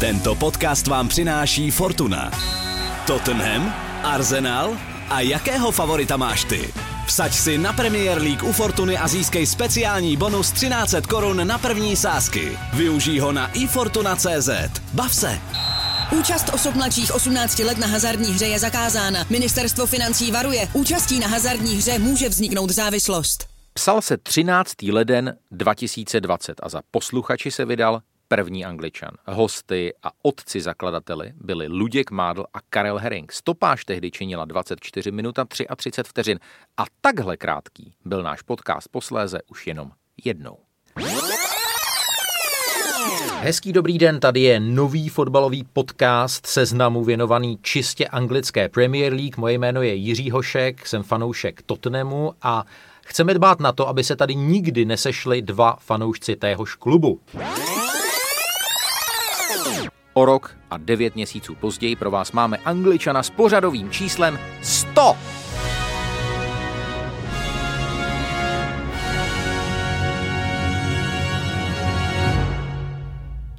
Tento podcast vám přináší Fortuna. Tottenham, Arsenal a jakého favorita máš ty? Vsaď si na Premier League u Fortuny a získej speciální bonus 1300 korun na první sázky. Využij ho na ifortuna.cz. Bav se! Účast osob mladších 18 let na hazardní hře je zakázána. Ministerstvo financí varuje. Účastí na hazardní hře může vzniknout závislost. Psal se 13. leden 2020 a za posluchači se vydal první angličan. Hosty a otci zakladateli byli Luděk Mádl a Karel Herring. Stopáž tehdy činila 24 minut a 33 vteřin a takhle krátký byl náš podcast posléze už jenom jednou. Hezký dobrý den, tady je nový fotbalový podcast seznamu věnovaný čistě anglické Premier League. Moje jméno je Jiří Hošek, jsem fanoušek Tottenhamu a chceme dbát na to, aby se tady nikdy nesešli dva fanoušci téhož klubu. O rok a devět měsíců později pro vás máme Angličana s pořadovým číslem 100.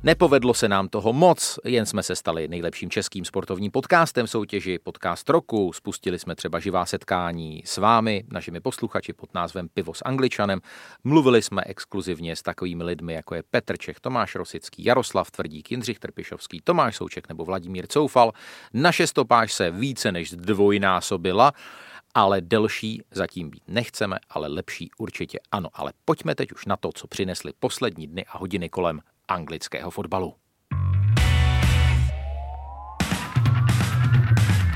Nepovedlo se nám toho moc, jen jsme se stali nejlepším českým sportovním podcastem soutěži Podcast roku. Spustili jsme třeba živá setkání s vámi, našimi posluchači pod názvem Pivo s Angličanem. Mluvili jsme exkluzivně s takovými lidmi, jako je Petr Čech, Tomáš Rosický, Jaroslav Tvrdík, Jindřich Trpišovský, Tomáš Souček nebo Vladimír Coufal. Naše stopáž se více než dvojnásobila ale delší zatím být nechceme, ale lepší určitě ano. Ale pojďme teď už na to, co přinesly poslední dny a hodiny kolem anglického fotbalu.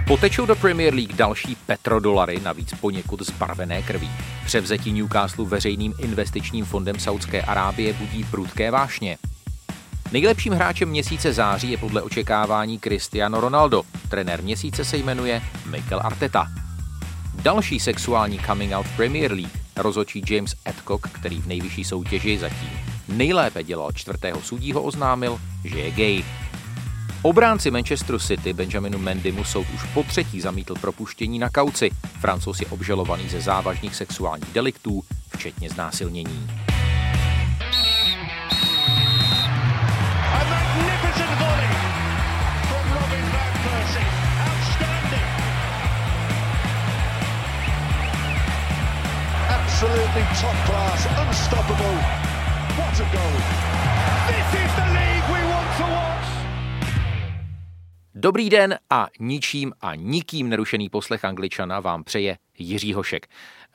Potečou do Premier League další petrodolary, navíc poněkud zbarvené krví. Převzetí Newcastle veřejným investičním fondem Saudské Arábie budí prudké vášně. Nejlepším hráčem měsíce září je podle očekávání Cristiano Ronaldo. Trenér měsíce se jmenuje Mikel Arteta. Další sexuální coming out Premier League rozočí James Adcock, který v nejvyšší soutěži zatím nejlépe dělal čtvrtého sudího, oznámil, že je gay. Obránci Manchesteru City Benjaminu Mendymu soud už po třetí zamítl propuštění na kauci. Francouz je obžalovaný ze závažných sexuálních deliktů, včetně znásilnění. absolutely top class, unstoppable. Dobrý den a ničím a nikým nerušený poslech Angličana vám přeje Jiří Hošek.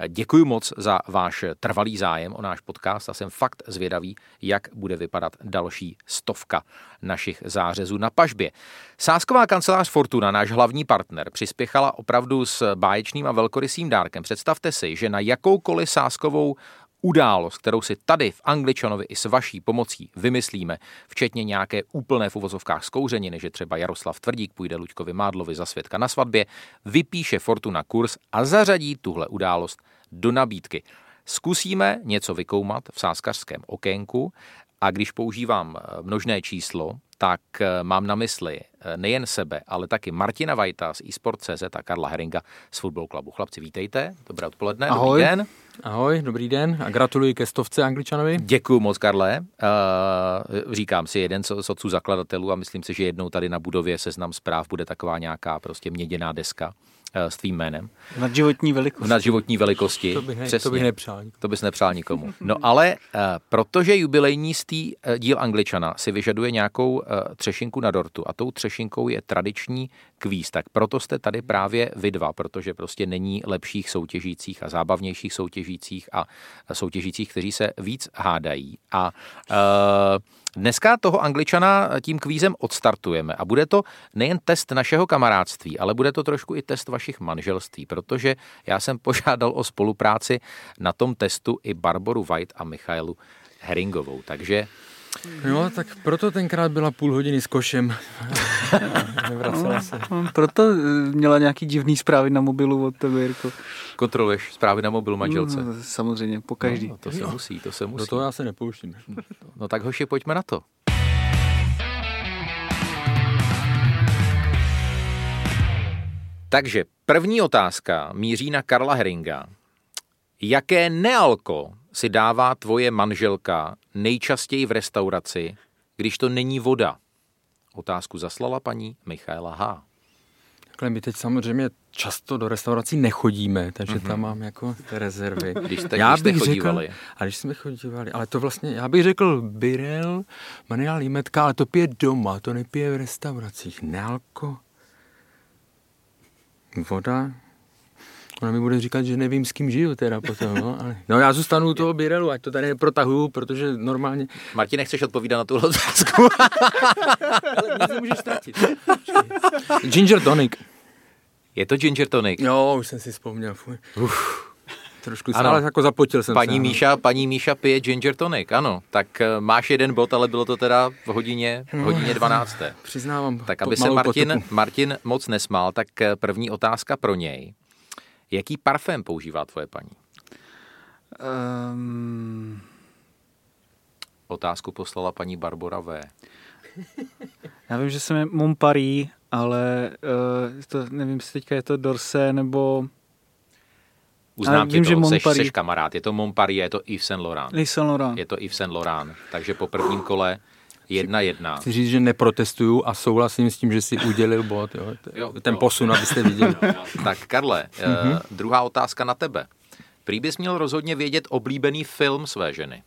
Děkuji moc za váš trvalý zájem o náš podcast a jsem fakt zvědavý, jak bude vypadat další stovka našich zářezů na pažbě. Sásková kancelář Fortuna, náš hlavní partner, přispěchala opravdu s báječným a velkorysým dárkem. Představte si, že na jakoukoliv sáskovou událost, kterou si tady v Angličanovi i s vaší pomocí vymyslíme, včetně nějaké úplné v uvozovkách zkouřeniny, že třeba Jaroslav Tvrdík půjde Luďkovi Mádlovi za svědka na svatbě, vypíše Fortuna kurz a zařadí tuhle událost do nabídky. Zkusíme něco vykoumat v sáskařském okénku a když používám množné číslo, tak eh, mám na mysli eh, nejen sebe, ale taky Martina Vajta z eSport.cz a Karla Heringa z Football Clubu. Chlapci, vítejte, dobré odpoledne, Ahoj. dobrý den. Ahoj, dobrý den a gratuluji ke stovce Angličanovi. Děkuji moc, Karle. Uh, říkám si jeden z otců zakladatelů a myslím si, že jednou tady na budově seznam zpráv bude taková nějaká prostě měděná deska s tvým jménem. Nad životní velikosti. Nad životní velikosti. To bych, ne, Přesně. to bych nepřál. To bys nepřál nikomu. No ale uh, protože jubilejní stý, uh, díl Angličana si vyžaduje nějakou uh, třešinku na dortu a tou třešinkou je tradiční kvíz, tak proto jste tady právě vy dva, protože prostě není lepších soutěžících a zábavnějších soutěžících a soutěžících, kteří se víc hádají. A uh, Dneska toho angličana tím kvízem odstartujeme a bude to nejen test našeho kamarádství, ale bude to trošku i test vašich manželství, protože já jsem požádal o spolupráci na tom testu i Barboru White a Michailu Heringovou. Takže No, tak proto tenkrát byla půl hodiny s košem. Nevracela se. No, proto eh, měla nějaký divný zprávy na mobilu od tebe, Jirko. Kontroluješ zprávy na mobil manželce? No, samozřejmě, po každý. No, to se musí, to se musí. Do toho já se nepouštím. No tak hoši, pojďme na to. Takže první otázka míří na Karla Heringa. Jaké nealko si dává tvoje manželka nejčastěji v restauraci, když to není voda? Otázku zaslala paní Michaela H. Takhle my teď samozřejmě často do restaurací nechodíme, takže mm-hmm. tam mám jako rezervy. Když jste, já když jste chodívali. Řekl, a když jsme chodívali, ale to vlastně, já bych řekl Birel, Maria Limetka, ale to pije doma, to nepije v restauracích. Nealko, voda, Ona mi bude říkat, že nevím, s kým žiju teda potom, no. Ale, no já zůstanu u toho Birelu, ať to tady neprotahuju, protože normálně... Martin, nechceš odpovídat na tu otázku? ale můžeš ztratit. Ginger tonic. Je to ginger tonic? Jo, už jsem si vzpomněl. Fuj. Uf. Trošku ano. ale jako zapotil jsem paní se. Míša, paní Míša pije ginger tonic, ano. Tak uh, máš jeden bod, ale bylo to teda v hodině, v hodině 12. Přiznávám. Tak aby se Martin, Martin moc nesmál, tak eh, první otázka pro něj. Jaký parfém používá tvoje paní? Um... Otázku poslala paní Barbara V. Já vím, že jsem je Montparis, ale uh, to, nevím, jestli teďka je to Dorse nebo... Uznám vím, tě to, že seš, seš kamarád, je to Montparis, je to Yves Saint Laurent. Yves Saint Laurent. Je to Yves Saint Laurent, takže po prvním kole jedna jedna. Chci říct, že neprotestuju a souhlasím s tím, že si udělil bod. Jo. jo Ten jo. posun, abyste viděli. tak Karle, uh, druhá otázka na tebe. Prý bys měl rozhodně vědět oblíbený film své ženy.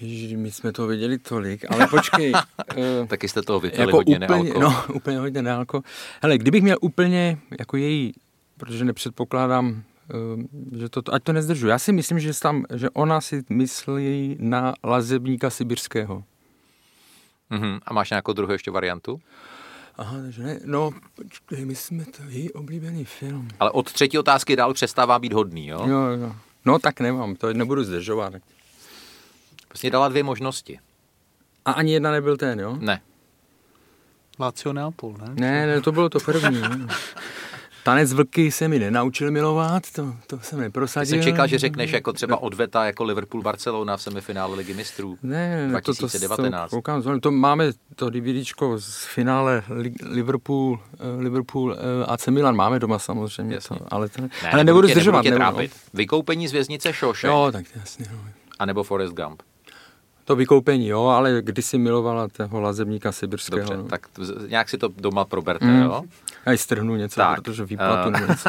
Ježiš, my jsme to viděli tolik, ale počkej. uh, Taky jste toho vypili jako hodně úplně, nealko. No, úplně hodně nealko. Hele, kdybych měl úplně jako její, protože nepředpokládám, že to, ať to nezdržu. Já si myslím, že, tam, že ona si myslí na lazebníka sibirského. Uh-huh. A máš nějakou druhou ještě variantu? Aha, takže ne, no, počkej, my jsme to její oblíbený film. Ale od třetí otázky dál přestává být hodný, jo? Jo, jo. No tak nemám, to nebudu zdržovat. Prostě dala dvě možnosti. A ani jedna nebyl ten, jo? Ne. Lazio Neapol, ne? Ne, ne, to bylo to první. Tanec vlky se mi nenaučil milovat, to, to jsem neprosadil. Já jsem čekal, že řekneš jako třeba odveta jako Liverpool-Barcelona v semifinále Ligy mistrů ne, ne, 2019. To, to, koukám, to máme to DVDčko z finále Liverpool, eh, Liverpool eh, AC Milan máme doma samozřejmě. Jasně. To, ale to, ne, ale nebudu zdržovat. Nebudu, nebudu, no. Vykoupení z věznice Šoše. Jo, tak jasně. No. A nebo Forrest Gump. To vykoupení, jo, ale kdysi milovala toho lazebníka sibirského. Dobře, no. tak nějak si to doma proberte, mm. jo? Já ji strhnu něco, tak. protože výplatu uh. něco.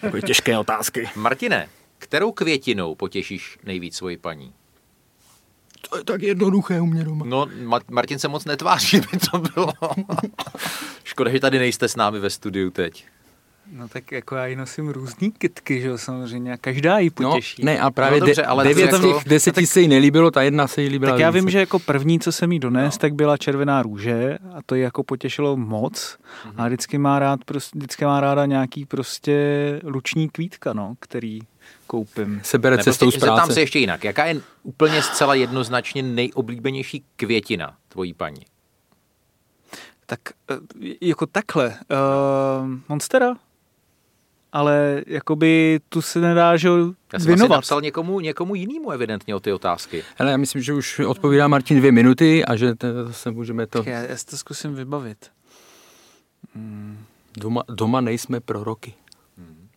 Takové těžké otázky. Martine, kterou květinou potěšíš nejvíc svoji paní? To je tak jednoduché u mě doma. No, Martin se moc netváří, by to bylo. Škoda, že tady nejste s námi ve studiu teď. No tak jako já ji nosím různý kytky, že jo, samozřejmě, a každá ji no, potěší. No, ne, a právě no, dobře, ale devět z těch jako, deseti tak, se jí nelíbilo, ta jedna se jí líbila Tak já vím, že jako první, co jsem jí dones, no. tak byla červená růže a to ji jako potěšilo moc mm-hmm. a vždycky má, rád, prostě, vždycky má ráda nějaký prostě luční kvítka, no, který koupím. bere cestou prostě, z práce. Zeptám se ještě jinak. Jaká je úplně zcela jednoznačně nejoblíbenější květina tvojí paní? Tak eh, jako takhle. Uh, Monstera? Ale jakoby tu se nedá, že Já jsem asi napsal někomu, někomu jinému evidentně o ty otázky. Ale já myslím, že už odpovídá Martin dvě minuty a že to se můžeme to... Já, já to zkusím vybavit. Hmm. Doma, doma nejsme proroky. Hmm.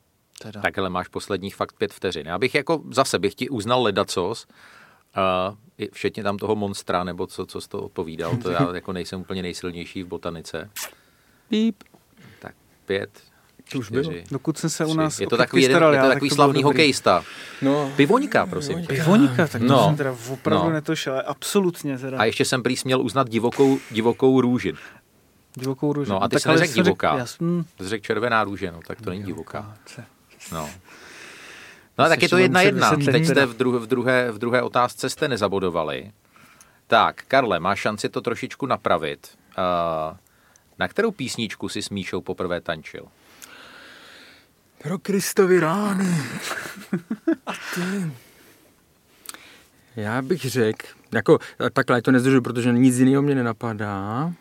Teda. Takhle máš posledních fakt pět vteřin. Já bych jako zase bych ti uznal ledacos, uh, všetně tam toho monstra, nebo co, co jsi to odpovídal, to já jako nejsem úplně nejsilnější v botanice. Píp. Tak pět, to už bylo. Dokud jsem se u nás Je to takový, jeden, je to takový slavný hokejista. No. Pivoňka, prosím. Pivoňka, tak to no. jsem teda opravdu no. netošel, absolutně teda. A ještě jsem prý směl uznat divokou, divokou růži. Divokou růži. No a ty jsi neřekl divoká. Ty jsi řekl červená růže, no tak to není divoká. No. No tak je to jedna jedna. Teď jste v, druh, v, druhé, v druhé otázce jste nezabodovali. Tak, Karle, máš šanci to trošičku napravit. Uh, na kterou písničku si s Míšou poprvé tančil? Pro Kristovi rány. Já bych řekl, jako takhle to nezdržu, protože nic jiného mě nenapadá.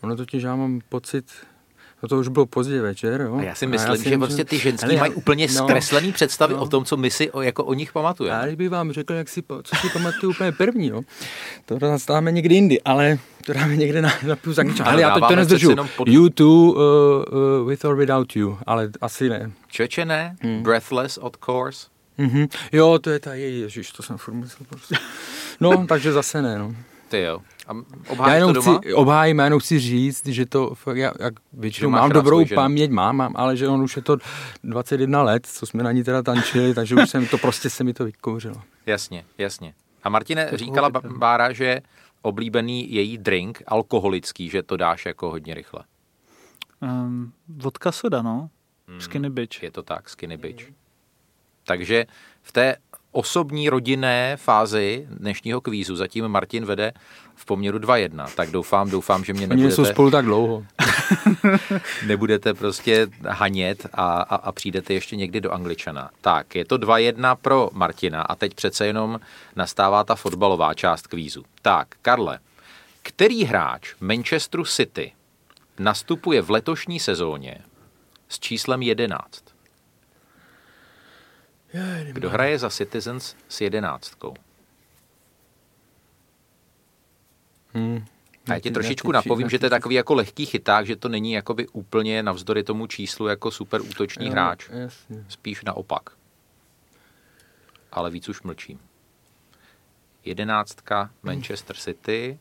Ono totiž já mám pocit, No to už bylo pozdě večer, jo. A já si myslím, já si že myslím, prostě ty ženský ale mají úplně no, zkreslený představy no, o tom, co my si o, jako o nich pamatujeme. Já bych vám řekl, jak si, co si pamatuju úplně první, jo. To dáme někdy jindy, ale to dáme někde na, na půl Ale já teď to nezdržu. Pod... You too, uh, uh, with or without you, ale asi ne. Čeče ne? Hmm. Breathless, of course. Mm-hmm. Jo, to je ta její, ježiš, to jsem furt prostě. No, takže zase ne, no. Ty jo. A Já obhájíš to jenom doma? chci, obhájím, já jenom chci říct, že to fakt, já, jak většinou mám dobrou paměť, mám, mám, ale že on už je to 21 let, co jsme na ní teda tančili, takže už jsem to prostě se mi to vykouřilo. Jasně, jasně. A Martine, říkala Ba- Bára, že oblíbený její drink, alkoholický, že to dáš jako hodně rychle. Um, vodka soda, no. Skinny bitch. Je to tak, skinny bitch. Takže v té osobní rodinné fázi dnešního kvízu zatím Martin vede v poměru 2-1. Tak doufám, doufám, že mě Oni nejsou nebudete, spolu tak dlouho. nebudete prostě hanět a, a, a přijdete ještě někdy do Angličana. Tak, je to 2-1 pro Martina a teď přece jenom nastává ta fotbalová část kvízu. Tak, Karle, který hráč Manchesteru City nastupuje v letošní sezóně s číslem 11? Kdo hraje za Citizens s jedenáctkou? Hmm. A já ti trošičku napovím, na že to je takový jako lehký chyták, že to není jakoby úplně navzdory tomu číslu jako super útočný Jo, hráč. Jasně. Spíš naopak. Ale víc už mlčím. Jedenáctka Manchester City.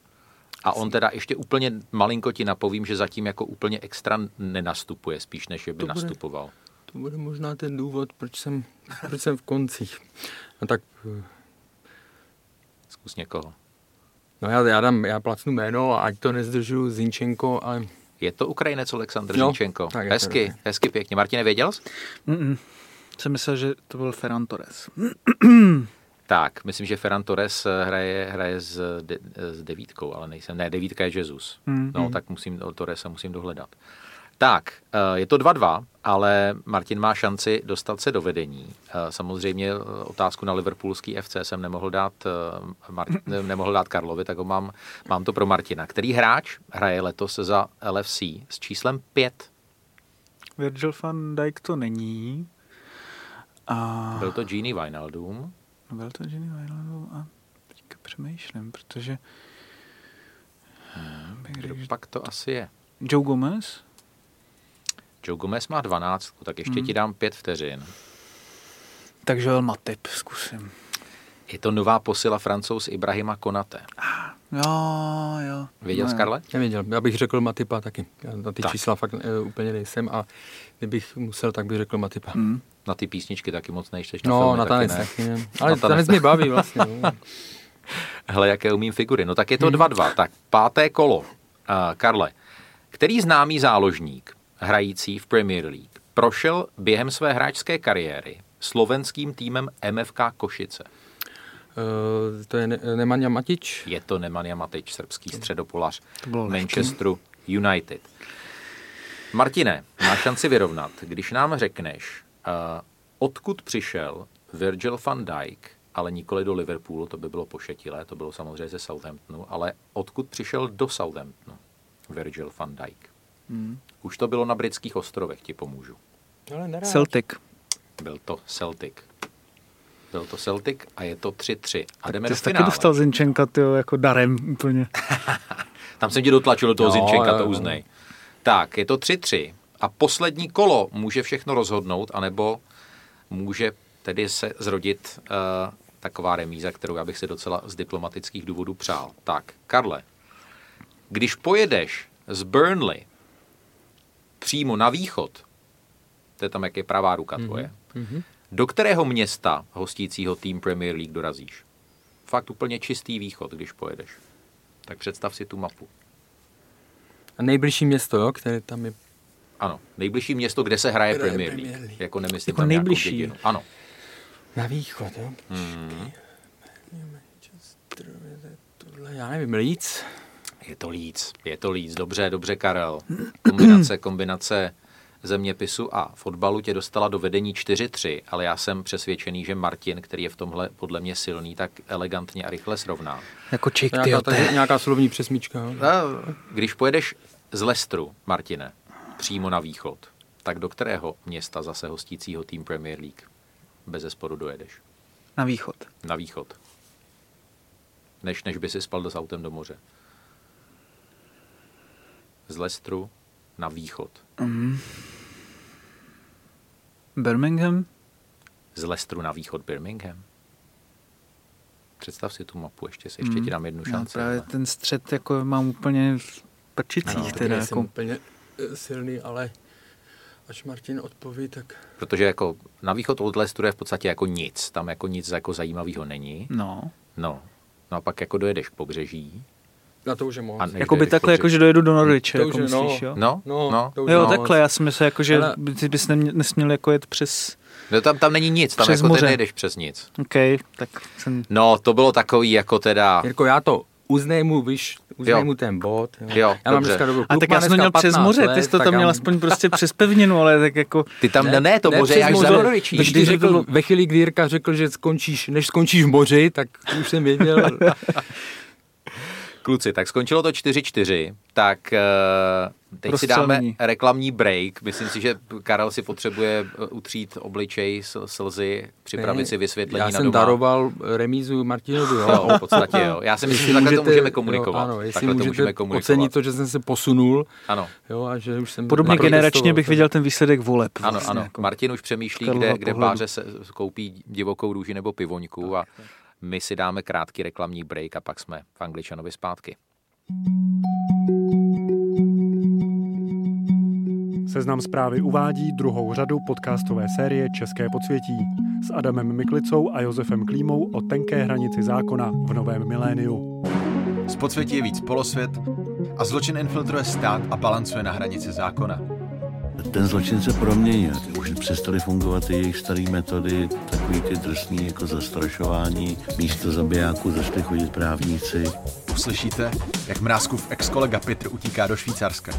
A on teda ještě úplně malinko ti napovím, že zatím jako úplně extra nenastupuje, spíš než že by To bude- nastupoval. To bude možná ten důvod, proč jsem, proč jsem v koncích. No tak, eh, Zkus někoho. no já, já, dám, já placnu jméno a ať to nezdržuju Zinčenko, ale Je to Ukrajinec Aleksandr Jo, Zinčenko. tak je to Hezky, hezky pěkně. Martine, věděl jsi? Mm-mm. Jsem myslel, že to byl Ferran Torres. Tak, myslím, že Ferran Torres eh, hraje, hraje s, de, s devítkou, ale nejsem. Ne, devítka je Jesus. Mm, No, tak musím, o Torresa musím dohledat. Tak, eh, je to 2-2, ale Martin má šanci dostat se do vedení. Eh, Samozřejmě eh, otázku na Liverpoolský FC jsem nemohl dát, Mar- ne- nemohl dát Karlovi, tak ho mám, mám to pro Martina. Který hráč hraje letos za LFC s číslem 5? Virgil van Dijk to není. A Byl to Genie Wijnaldum. byl to Jenny Wijnaldum a teďka přemýšlím, protože Kdo pak to asi je? Joe Gomez? Joe Gomez má 12, tak ještě ti dám 5 vteřin. Takže Joel Matip zkusím. Je to nová posila francouz Ibrahima Konate. Jo, jo. Věděl no. Karle? nevěděl. Já bych řekl Matipa taky. Já na ty Tak. čísla fakt uh, úplně nejsem a kdybych musel, tak bych řekl Matipa. Hmm. Na ty písničky taky moc nejšteš. Na No, filmy na taky tanec ne. taky ne. Ale Na tanec, mě baví vlastně. No. Hele, jaké umím figury. No tak je to 2-2. Tak páté kolo. Uh, Karle, který známý záložník, hrající v Premier League, prošel během své hráčské kariéry slovenským týmem MFK Košice? Uh, to je ne- Nemanja Matič. Je to Nemanja Matič, srbský středopolař To bylo lehký. Manchesteru United. Martine, máš šanci vyrovnat, když nám řekneš, uh, odkud přišel Virgil van Dijk, ale nikoli do Liverpoolu, to by bylo pošetilé, to bylo samozřejmě ze Southamptonu, ale odkud přišel do Southamptonu Virgil van Dijk? Hmm. Už to bylo na britských ostrovech, ti pomůžu. Ale nerád. Celtic. Byl to Celtic. Byl to Celtic a je to 3-3. A jdeme Ty do jsi taky dostal Zinčenka, tyjo, jako darem úplně. Tam jsem ti dotlačil do toho Jo, Zinčenka, to jo. uznej. Tak, je to 3-3. A poslední kolo může všechno rozhodnout, anebo může tedy se zrodit uh, taková remíza, kterou já bych si docela z diplomatických důvodů přál. Tak, Karle, když pojedeš z Burnley přímo na východ, to je tam, jak je pravá ruka tvoje, Mhm. do kterého města hostícího tým Premier League dorazíš? Fakt úplně čistý východ, když pojedeš. Tak představ si tu mapu. A nejbližší město, jo, které tam je. Ano, nejbližší město, kde se hraje Premier Premier League. League. Jako nemyslím Jako tam nějakou nejbližší. dědinu. Ano. Na východ, jo. Hmm. Tohle, já nevím, Leeds. Je to Leeds, je to Leeds. Dobře, dobře, Karel. Kombinace, kombinace zeměpisu a fotbalu tě dostala do vedení 4-3, ale já jsem přesvědčený, že Martin, který je v tomhle podle mě silný, tak elegantně a rychle srovná. Jako čik, Nějaká, tyjo, takže, nějaká slovní přesmíčka. Jo. A Když pojedeš z Lestru, Martine, přímo na východ, tak do kterého města zase hostícího tým Premier League bez zesporu dojedeš? na východ. Na východ. Než, než by si spal do autem do moře. Z Lestru na východ. Birmingham? Z Lestru na východ Birmingham. Představ si tu mapu, ještě si ještě ti dám jednu No, šanci. právě ten střed jako mám úplně v prčicích. Ano, teda, teda jako, úplně eh, silný, ale až Martin odpoví, tak... Protože jako na východ od Leicesteru je v podstatě jako nic. Tam jako nic jako zajímavého není. no. No. No a pak jako dojedeš k pobřeží. Na to už je moc. Jakoby takhle, k jako pobřeží- že dojedu do Norwiche, To jako už myslíš, no. jo? No, No, no. to už Jo, je moc. takhle, já si myslel, jako, že Ale- ty bys nemě- nesměl jako jet přes... no tam, tam není nic, tam Přes jako ty moře. nejdeš přes nic. OK, tak jsem... No, to bylo takový jako teda... Jirko, já to uznej mu, víš, uznej Jo. mu ten bod. Jo. Jo, já mám dobře. dneska dobrou A tak já jsem měl přes 15 moře, ty let, jsi to tam měl aspoň prostě přes pevninu, ale tak jako... Ty tam ne, ne to moře až za moře. Když ty řekl, ve chvíli, kdy Jirka řekl, že skončíš, než skončíš v moři, tak už jsem věděl. Kluci, tak skončilo to 4-4, tak eh, teď si dáme reklamní break. Myslím si, že Karel si potřebuje eh, utřít obličej, sl- slzy, připravit si vysvětlení Já na jsem doma. daroval remízu Martinovi, jo. Jo, v podstatě jo. Já si myslím, že takhle to můžeme komunikovat. Jo, ano, jestli takhle to můžete můžeme komunikovat. ocenit to, že jsem se posunul, Ano, jo, a že už jsem... Podobně generačně bych tak- viděl ten výsledek voleb. ano, vlastně, ano. Jako. Martin už přemýšlí, kde, kde. Báře se koupí divokou růži nebo pivoňku a my si dáme krátký reklamní break a pak jsme v Angličanovi zpátky. Seznam zprávy uvádí druhou řadu podcastové série České podsvětí s Adamem Miklicou a Josefem Klímou o tenké hranici zákona v novém miléniu. Z podsvětí je víc polosvět a zločin infiltruje stát a balancuje na hranici zákona. Ten zločin se proměnil. Už přestaly fungovat ty jejich staré metody, takový ty drsný jako zastrašování. Místo zabijáků začali chodit právníci. Uslyšíte, jak Mrázkův ex-kolega Petr utíká do Švýcarska,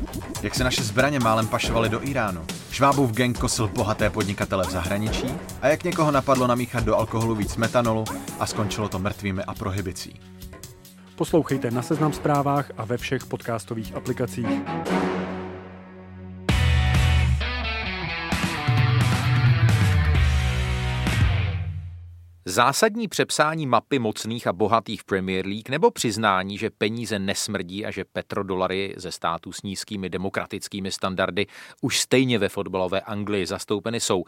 jak se naše zbraně málem pašovaly do Iránu, Švábův gang kosil bohaté podnikatele v zahraničí a jak někoho napadlo namíchat do alkoholu víc metanolu a skončilo to mrtvými a prohibicí. Poslouchejte na Seznam zprávách a ve všech podcastových aplikacích. Zásadní přepsání mapy mocných a bohatých Premier League nebo přiznání, že peníze nesmrdí a že petrodolary ze států s nízkými demokratickými standardy už stejně ve fotbalové Anglii zastoupeny jsou.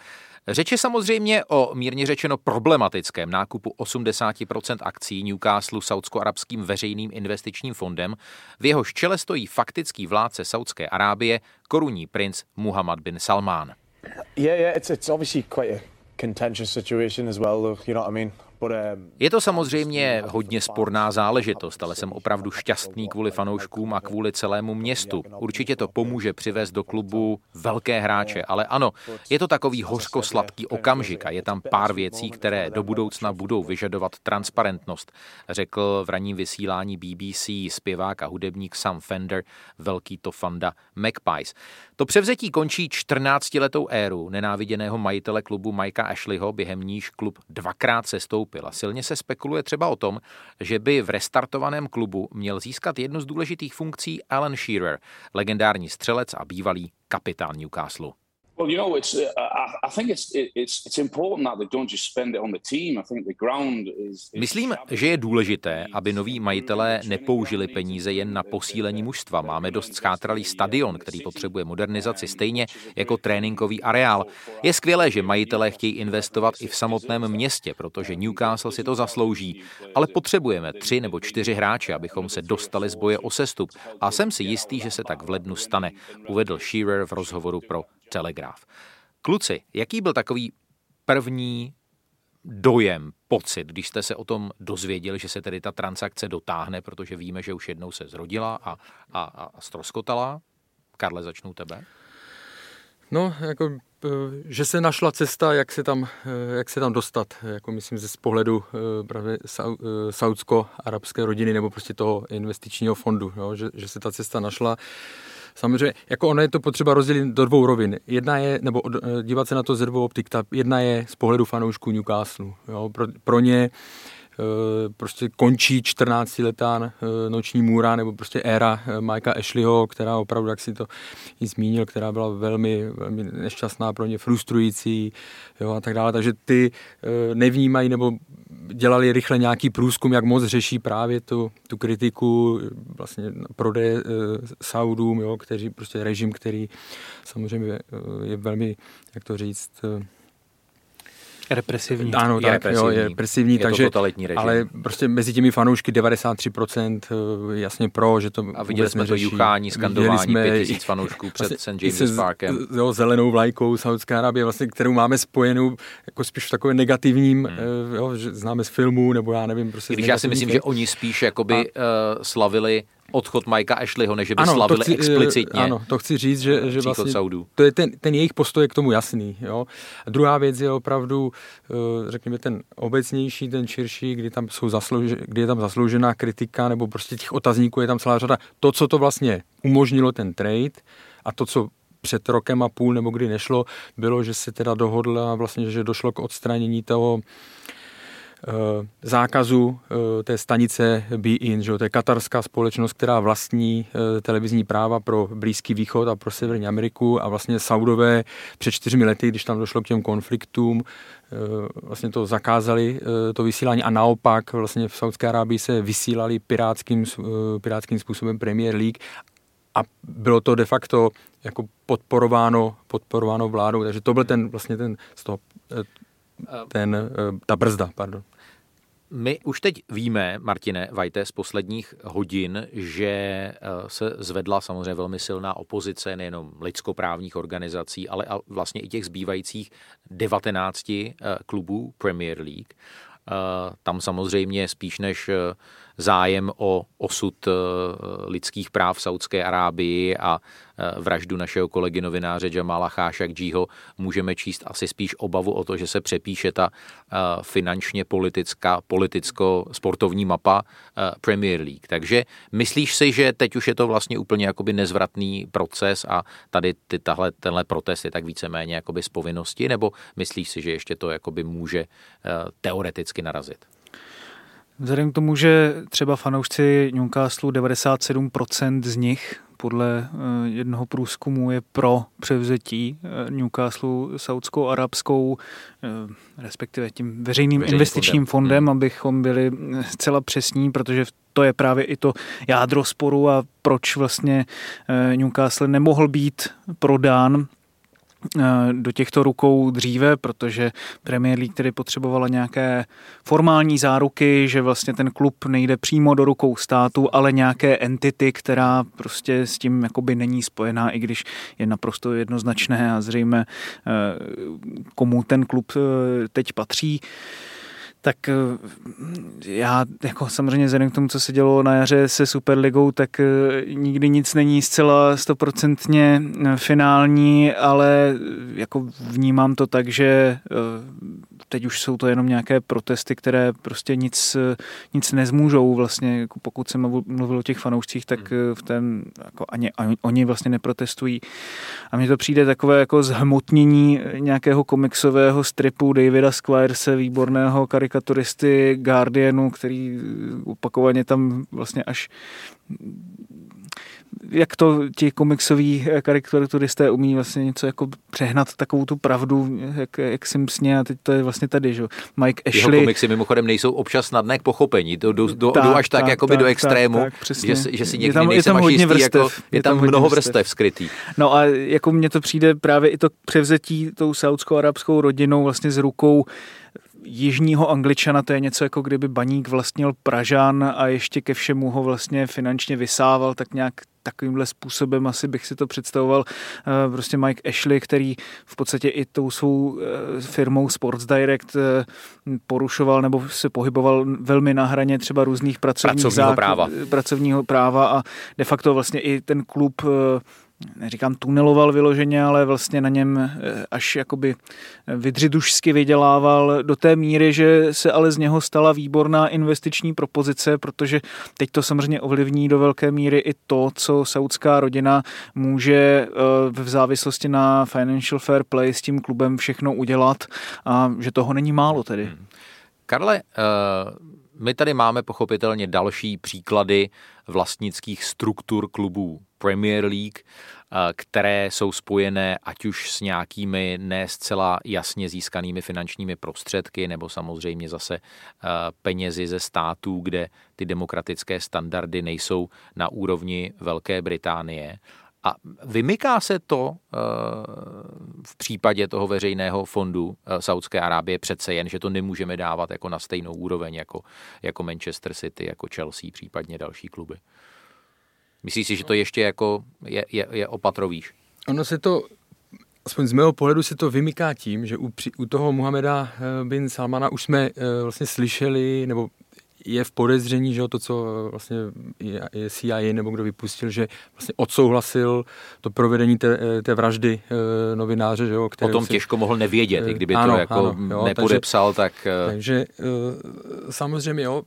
Řeč je samozřejmě o mírně řečeno problematickém nákupu 80% akcí Newcastle saudsko-arabským veřejným investičním fondem, v jehož čele stojí faktický vládce Saudské Arábie, korunní princ Muhammad bin Salman. Yeah, yeah, it's it's obviously quite a contentious situation as well. though, You know what I mean? Je to samozřejmě hodně sporná záležitost, ale jsem opravdu šťastný kvůli fanouškům a kvůli celému městu. Určitě to pomůže přivést do klubu velké hráče, ale ano, je to takový hořko-sladký okamžik a je tam pár věcí, které do budoucna budou vyžadovat transparentnost, řekl v ranním vysílání BBC zpěvák a hudebník Sam Fender, velký to fanda Magpies. To převzetí končí 14-letou éru nenáviděného majitele klubu Mikea Ashleyho, během níž klub dvakrát sestoupil. A silně se spekuluje třeba o tom, že by v restartovaném klubu měl získat jednu z důležitých funkcí Alan Shearer, legendární střelec a bývalý kapitán Newcastle. Well, you know, it's. Uh, I, I think it's it, it's it's important that they don't just spend it on the team. I think the ground is. is Myslím, že je důležité, aby noví majitelé nepoužili peníze jen na posílení mužstva. Máme dost schátralý stadion, který potřebuje modernizaci stejně jako tréninkový areál. Je skvělé, že majitelé chtějí investovat i v samotném městě, protože Newcastle si to zaslouží. Ale potřebujeme tři nebo čtyři hráče, abychom se dostali z boje o sestup. A jsem si jistý, že se tak v lednu stane, uvedl Shearer v rozhovoru pro Telegraph. Kluci, jaký byl takový první dojem, pocit, když jste se o tom dozvěděli, že se tedy ta transakce dotáhne, protože víme, že už jednou se zrodila a, a, a stroskotala? Karle, začnu tebe. No, jako, eh, že se našla cesta, jak se tam, eh, jak se tam dostat, jako myslím, ze z pohledu eh, právě sau- saudsko-arabské rodiny nebo prostě toho investičního fondu, jo, že, že se ta cesta našla. Samozřejmě, jako ono je to potřeba rozdělit do dvou rovin. Jedna je, nebo eh, dívat se na to ze dvou optik, ta jedna je z pohledu fanoušků Newcastle. Jo, pro, pro ně prostě končí 14-letá eh, noční můra nebo prostě éra eh, Mikea Ashleyho, která opravdu, jak si to i zmínil, která byla velmi, velmi nešťastná pro ně, frustrující jo, a tak dále. Takže ty eh, nevnímají nebo dělali rychle nějaký průzkum, jak moc řeší právě tu, tu kritiku vlastně prodeje eh, Saudům, jo, kteří prostě režim, který samozřejmě eh, je velmi, jak to říct, eh, represivní. Ano, Je tak, represivní. Jo, je represivní, Je to takže, totalitní režim. ale prostě mezi těmi fanoušky 93% eh, jasně pro, že to A viděli jsme to neřeší. skandování, skandování, Viděli pět tisíc fanoušků před vlastně St. se James's z- Parkem. Jo, zelenou vlajkou Saudská Arábie, vlastně, kterou máme spojenou jako spíš v takovém negativním, hmm. jo, že známe z filmů, nebo já nevím, prostě Když já si myslím, že oni spíš jakoby uh, slavili odchod Mikea Ashleyho, než že by Ano, to slavili chci, eh, explicitně Ano, to chci říct, že, že příchod vlastně Saudů. to je ten, ten jejich postoj je k tomu jasný. Jo? A druhá věc je opravdu, eh, řekněme, ten obecnější, ten širší, kdy tam, jsou zaslouž, kdy je tam zasloužená kritika, nebo prostě těch otazníků je tam celá řada. To, co to vlastně umožnilo ten trade a to, co před rokem a půl nebo kdy nešlo, bylo, že se teda dohodla vlastně, že došlo k odstranění toho eh, zákazu eh, té stanice Be-In, že jo, to je katarská společnost, která vlastní eh, televizní práva pro Blízký východ a pro Severní Ameriku a vlastně Saudové před čtyřmi lety, když tam došlo k těm konfliktům, eh, vlastně to zakázali, eh, to vysílání a naopak vlastně v Saudské Arábii se vysílali pirátským, eh, pirátským způsobem Premier League a bylo to de facto jako podporováno, podporováno vládou, takže to byl ten vlastně ten z toho, eh, ten, eh, ta brzda, pardon. My už teď víme, Martine Vajte, z posledních hodin, že eh, se zvedla samozřejmě velmi silná opozice nejenom lidskoprávních organizací, ale vlastně i těch zbývajících 19 eh, klubů Premier League. Eh, Tam samozřejmě spíš než eh, zájem o osud eh, lidských práv v Saudské Arábii a eh, vraždu našeho kolegy novináře Jamala Khashoggiho můžeme číst asi spíš obavu o to, že se přepíše ta eh, finančně politická, politicko-sportovní mapa Premier League. Takže myslíš si, že teď už je to vlastně úplně jakoby nezvratný proces a tady ty, tahle, tenhle protest je tak víceméně jakoby z povinnosti, nebo myslíš si, že ještě to jakoby může teoreticky narazit? Vzhledem k tomu, že třeba fanoušci Newcastle 97% z nich podle eh, jednoho průzkumu je pro převzetí eh, Newcastle saudskou arabskou, eh, respektive tím veřejným Veřejným investičním fondem. fondem, abychom byli zcela přesní, protože to je právě i to jádro sporu a proč vlastně Newcastle nemohl být prodán do těchto rukou dříve, protože Premier League tedy potřebovala nějaké formální záruky, že vlastně ten klub nejde přímo do rukou státu, ale nějaké entity, která prostě s tím jakoby není spojená, i když je naprosto jednoznačné a zřejmě eh, komu ten klub eh, teď patří tak eh, já jako samozřejmě vzhledem k tomu, co se dělo na jaře se Superligou, tak eh, nikdy nic není zcela stoprocentně eh, finální, ale jako vnímám to tak, že teď už jsou to jenom nějaké protesty, které prostě nic, eh, nic nezmůžou vlastně, jako pokud jsem mluvil- o těch fanoušcích, tak eh, v ten, jako ani, ani oni vlastně neprotestují. A mně to přijde takové jako zhmotnění nějakého komiksového stripu Davida Squirese, výborného karikaturisty Guardianu, který opakovaně tam vlastně až jak to ti komiksoví karikaturisté umí vlastně něco jako přehnat takovou tu pravdu, jak, jak Simpsoně a teď to je vlastně tady, že jo. Mike Jeho Ashley. komiksy mimochodem nejsou občas snadné k pochopení. To jdou, jdou, Tak, až tak, tak, jakoby do tak, extrému, tak, tak, že, si- že si Je někdy tam- je nejsem tam až hodně jistý, jako, vrstev, je, je tam tam mnoho vrstev. vrstev skrytý. No a jako mně to přijde právě i to převzetí tou saudsko-arabskou rodinou vlastně z rukou jižního angličana, to je něco jako kdyby baník vlastnil Pražan a ještě ke všemu ho vlastně finančně vysával, tak nějak takovýmhle způsobem asi bych si to představoval. Eh, Prostě Mike Ashley, který v podstatě i tou svou eh, firmou Sports Direct eh, porušoval nebo se pohyboval velmi na hraně třeba různých pracovních Pracovního práva. pracovního práva a de facto vlastně i ten klub neříkám tuneloval vyloženě, ale vlastně na něm eh, až jakoby vydřidušsky vydělával do té míry, že se ale z něho stala výborná investiční propozice, protože teď to samozřejmě ovlivní do velké míry i to, co saudská rodina může eh, v závislosti na financial fair play s tím klubem všechno udělat a že toho není málo tedy. Karle, eh, my tady máme pochopitelně další příklady vlastnických struktur klubů Premier League, eh, které jsou spojené ať už s nějakými ne zcela jasně získanými finančními prostředky, nebo samozřejmě zase eh, penězi ze států, kde ty demokratické standardy nejsou na úrovni Velké Británie. A vymyká se to eh, v případě toho veřejného fondu Saudské Arábie přece jen, že to nemůžeme dávat jako na stejnou úroveň jako, jako Manchester City, jako Chelsea, případně další kluby. Myslíš si, že to ještě jako je, je, je opatrovíš? Ono se to aspoň z mého pohledu se to vymyká tím, že u, u toho Muhameda eh, bin Salmana už jsme vlastně slyšeli, nebo je v podezření, že to, co vlastně je CIA nebo kdo vypustil, že vlastně odsouhlasil to provedení té, té vraždy e, novináře. Že jo, o tom se, těžko mohl nevědět, i kdyby ano, to jako ano, jo, nepodepsal, takže, tak... Takže e, samozřejmě, jo,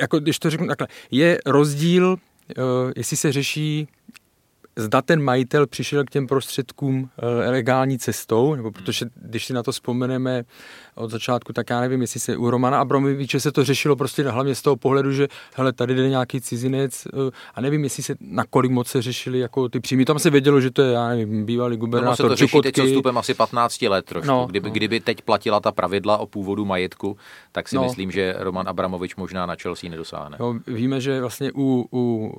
jako když to řeknu takhle, je rozdíl, jestli se řeší zda ten majitel přišel k těm prostředkům legální cestou, nebo protože když si na to vzpomeneme, od začátku, tak já nevím, jestli se u Romana Abramoviče se to řešilo prostě hlavně z toho pohledu, že hele, tady jde nějaký cizinec eh, a nevím, jestli se nakolik moc se řešili jako ty příjmy. Tam se vědělo, že to je, já nevím, bývalý gubernátor no, se to řeší teď s odstupem asi 15 let trošku. No, kdyby, no. kdyby teď platila ta pravidla o původu majetku, tak si no. myslím, že Roman Abramovič možná na Chelsea nedosáhne. No, víme, že vlastně u, u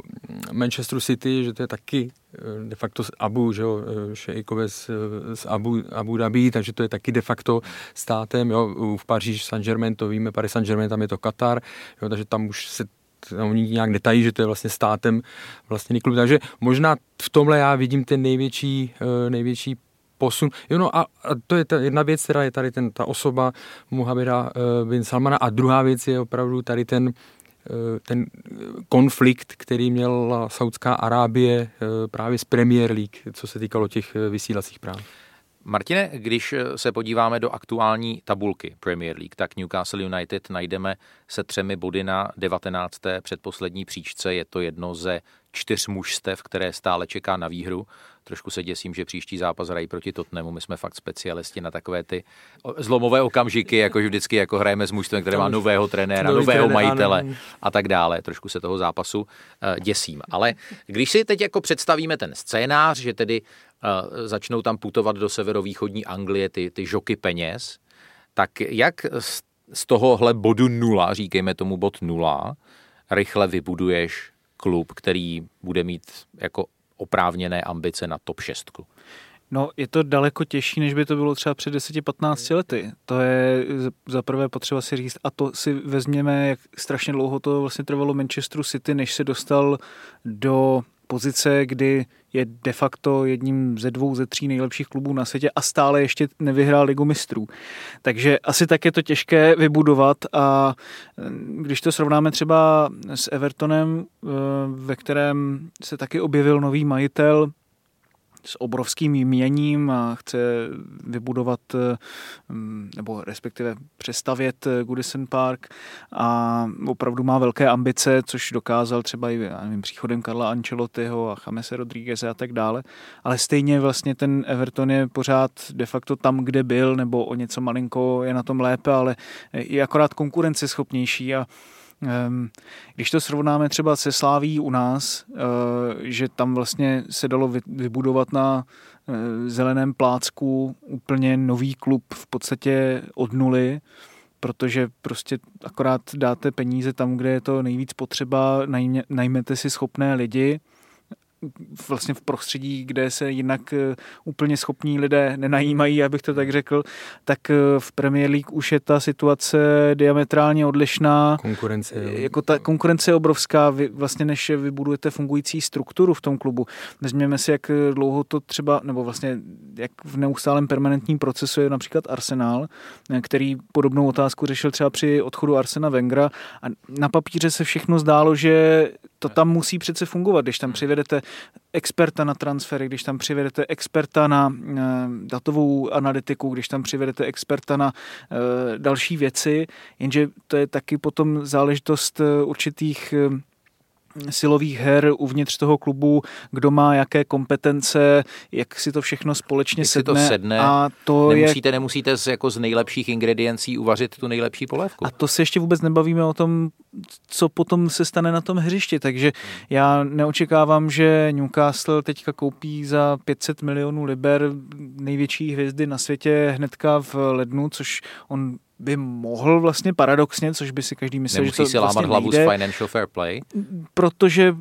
Manchesteru City, že to je taky eh, de facto z Abu, že jo, eh, šejkové z, z Abu, Abu Dhabi, takže to je taky de facto státem jo, v Paříž Saint-Germain, to víme, Paris Saint-Germain, tam je to Katar, jo, takže tam už se oni nějak netají, že to je vlastně státem vlastně klub. Takže možná v tomhle já vidím ten největší, eh, největší posun. Jo, no a, a to je ta jedna věc, která je tady ten, ta osoba Muhameda uh, bin Salmana a druhá věc je opravdu tady ten, ten konflikt, který měla Saudská Arábie uh, právě z Premier League, co se týkalo těch vysílacích práv. Martine, když se podíváme do aktuální tabulky Premier League, tak Newcastle United najdeme se třemi body na 19. předposlední příčce. Je to jedno ze čtyř mužstev, které stále čeká na výhru. Trošku se děsím, že příští zápas hrají proti Tottenhamu. My jsme fakt specialisti na takové ty zlomové okamžiky, jako vždycky jako hrajeme s mužstvem, které má nového trenéra, nového majitele a tak dále. Trošku se toho zápasu eh, děsím. Ale když si teď jako představíme ten scénář, že tedy uh, začnou tam putovat do severovýchodní Anglie ty, ty žoky peněz, tak jak z tohohle bodu nula, říkejme tomu bod nula, rychle vybuduješ klub, který bude mít jako oprávněné ambice na top 6. No, je to daleko těžší, než by to bylo třeba před 10-15 lety. To je za prvé potřeba si říct, a to si vezměme, jak strašně dlouho to vlastně trvalo Manchesteru City, než se dostal do pozice, kdy je de facto jedním ze dvou, ze tří nejlepších klubů na světě a stále ještě nevyhrál ligu mistrů. Takže asi tak je to těžké vybudovat a když to srovnáme třeba s Evertonem, eh, ve kterém se taky objevil nový majitel, s obrovským měním a chce vybudovat mm, nebo respektive přestavět Goodison Park a opravdu má velké ambice, což dokázal třeba i nevím, příchodem Karla Ancelottiho a Chamese Rodríguez a tak dále. Ale stejně vlastně ten Everton je pořád de facto tam, kde byl, nebo o něco malinko je na tom lépe, ale je akorát konkurenceschopnější a když to srovnáme třeba se Sláví u nás, eh, že tam vlastně se dalo vybudovat na eh, zeleném plácku úplně nový klub v podstatě od nuly, protože prostě akorát dáte peníze tam, kde je to nejvíc potřeba, najmete si schopné lidi vlastně v prostředí, kde se jinak eh, úplně schopní lidé nenajímají, abych to tak řekl, tak eh, v Premier League už je ta situace diametrálně odlišná. Konkurence. Jo. Jako ta konkurence je obrovská, vy, vlastně než vybudujete fungující strukturu v tom klubu. Vezměme si, jak dlouho to třeba, nebo vlastně jak v neustálém permanentním procesu je například Arsenal, eh, který podobnou otázku řešil třeba při odchodu Arsena Wengra a na papíře se všechno zdálo, že to tam musí přece fungovat, když tam přivedete experta na transfery, když tam přivedete experta na e, datovou analytiku, když tam přivedete experta na e, další věci, jenže to je taky potom záležitost eh, určitých silových her uvnitř toho klubu, kdo má jaké kompetence, jak si to všechno společně sedne. to sedne. A to nemusíte, je... nemusíte z, jako z nejlepších ingrediencí uvařit tu nejlepší polévku. A to se ještě vůbec nebavíme o tom co potom se stane na tom hřišti. Takže já neočekávám, že Newcastle teďka koupí za 500 milionů liber největší hvězdy na světě hnedka v lednu, což on by mohl vlastně paradoxně, což by si každý myslel, Nemusí že to si vlastně lámat hlavu nejde, s financial fair play. protože uh,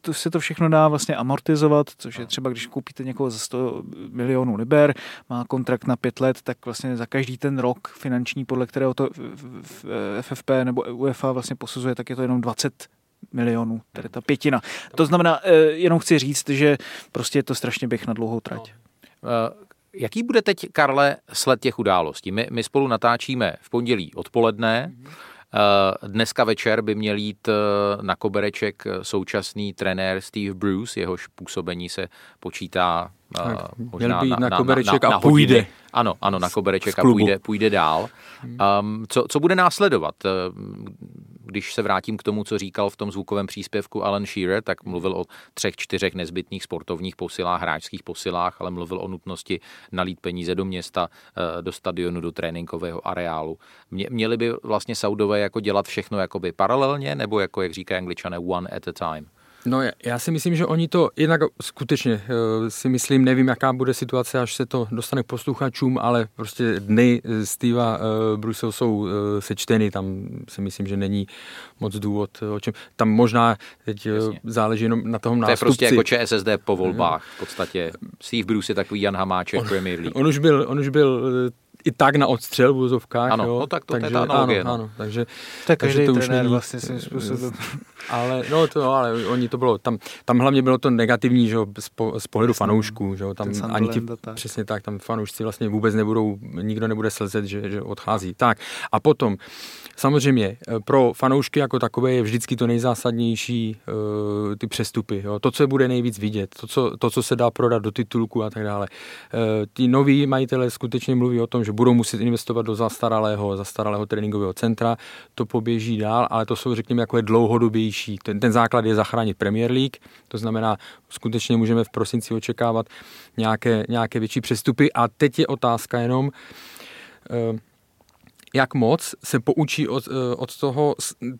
to se to všechno dá vlastně amortizovat, což je třeba, když koupíte někoho za 100 milionů liber, má kontrakt na pět let, tak vlastně za každý ten rok finanční, podle kterého to FFP nebo UEFA vlastně posuzuje, tak je to jenom 20 milionů, tedy ta pětina. To znamená, eh, jenom chci říct, že prostě je to strašně běh na dlouhou trať. Eh, Jaký bude teď, Karle, sled těch událostí? My, my spolu natáčíme v pondělí odpoledne. Eh, Dneska večer by měl jít na kobereček současný trenér Steve Bruce, jehož působení se počítá eh, Tak, možná měl by jít na, na na, kobereček na, a na hodiny. půjde. Ano, ano, na kobereček a půjde, půjde dál. Um, co, co bude následovat? Když se vrátím k tomu, co říkal v tom zvukovém příspěvku Alan Shearer, tak mluvil o třech, čtyřech nezbytných sportovních posilách, hráčských posilách, ale mluvil o nutnosti nalít peníze do města, eh, do stadionu, do tréninkového areálu. Mě, měli by vlastně Saudové jako dělat všechno jakoby paralelně, nebo jako, jak říkají angličané, one at a time? No já- si myslím, že oni to jednak skutečně eh, si myslím, nevím, jaká bude situace, až se to dostane k posluchačům, ale prostě dny eh, Steva uh, Brusel jsou eh, sečteny, tam si myslím, že není moc důvod, eh, o čem. Tam možná teď eh, záleží jenom na tom To je nástupci. prostě jako ČSSD po volbách. V podstatě Steve Bruce je takový Jan Hamáček Premier League. On už byl, on už byl eh, i tak na odstřel v úzovkách. Ano, jo, no tak to- to je takže, ta analogie, Ano, no. ano, takže, Tak takže to už není, vlastně svým způsobem. ale, no to, ale oni to bylo, tam, tam hlavně bylo to negativní, že jo, z, po, z pohledu fanoušků, že jo, tam ani ti, tak. přesně tak, tam fanoušci vlastně vůbec nebudou, nikdo nebude slzet, že, že odchází. Tak a potom, samozřejmě, eh, pro fanoušky jako takové je vždycky to nejzásadnější uh, ty přestupy, jo, to, co bude nejvíc vidět, to co, to, co se dá prodat do titulku a tak dále. Uh, ti noví majitelé skutečně mluví o tom, že budou muset investovat do zastaralého, zastaralého tréninkového centra, to poběží dál, ale to jsou, řekněme, jako je dlouhodobější. Ten, ten základ je zachránit Premier League, to znamená, skutečně můžeme v prosinci očekávat nějaké, nějaké větší přestupy a teď je otázka jenom, eh, jak moc se poučí od, eh, od toho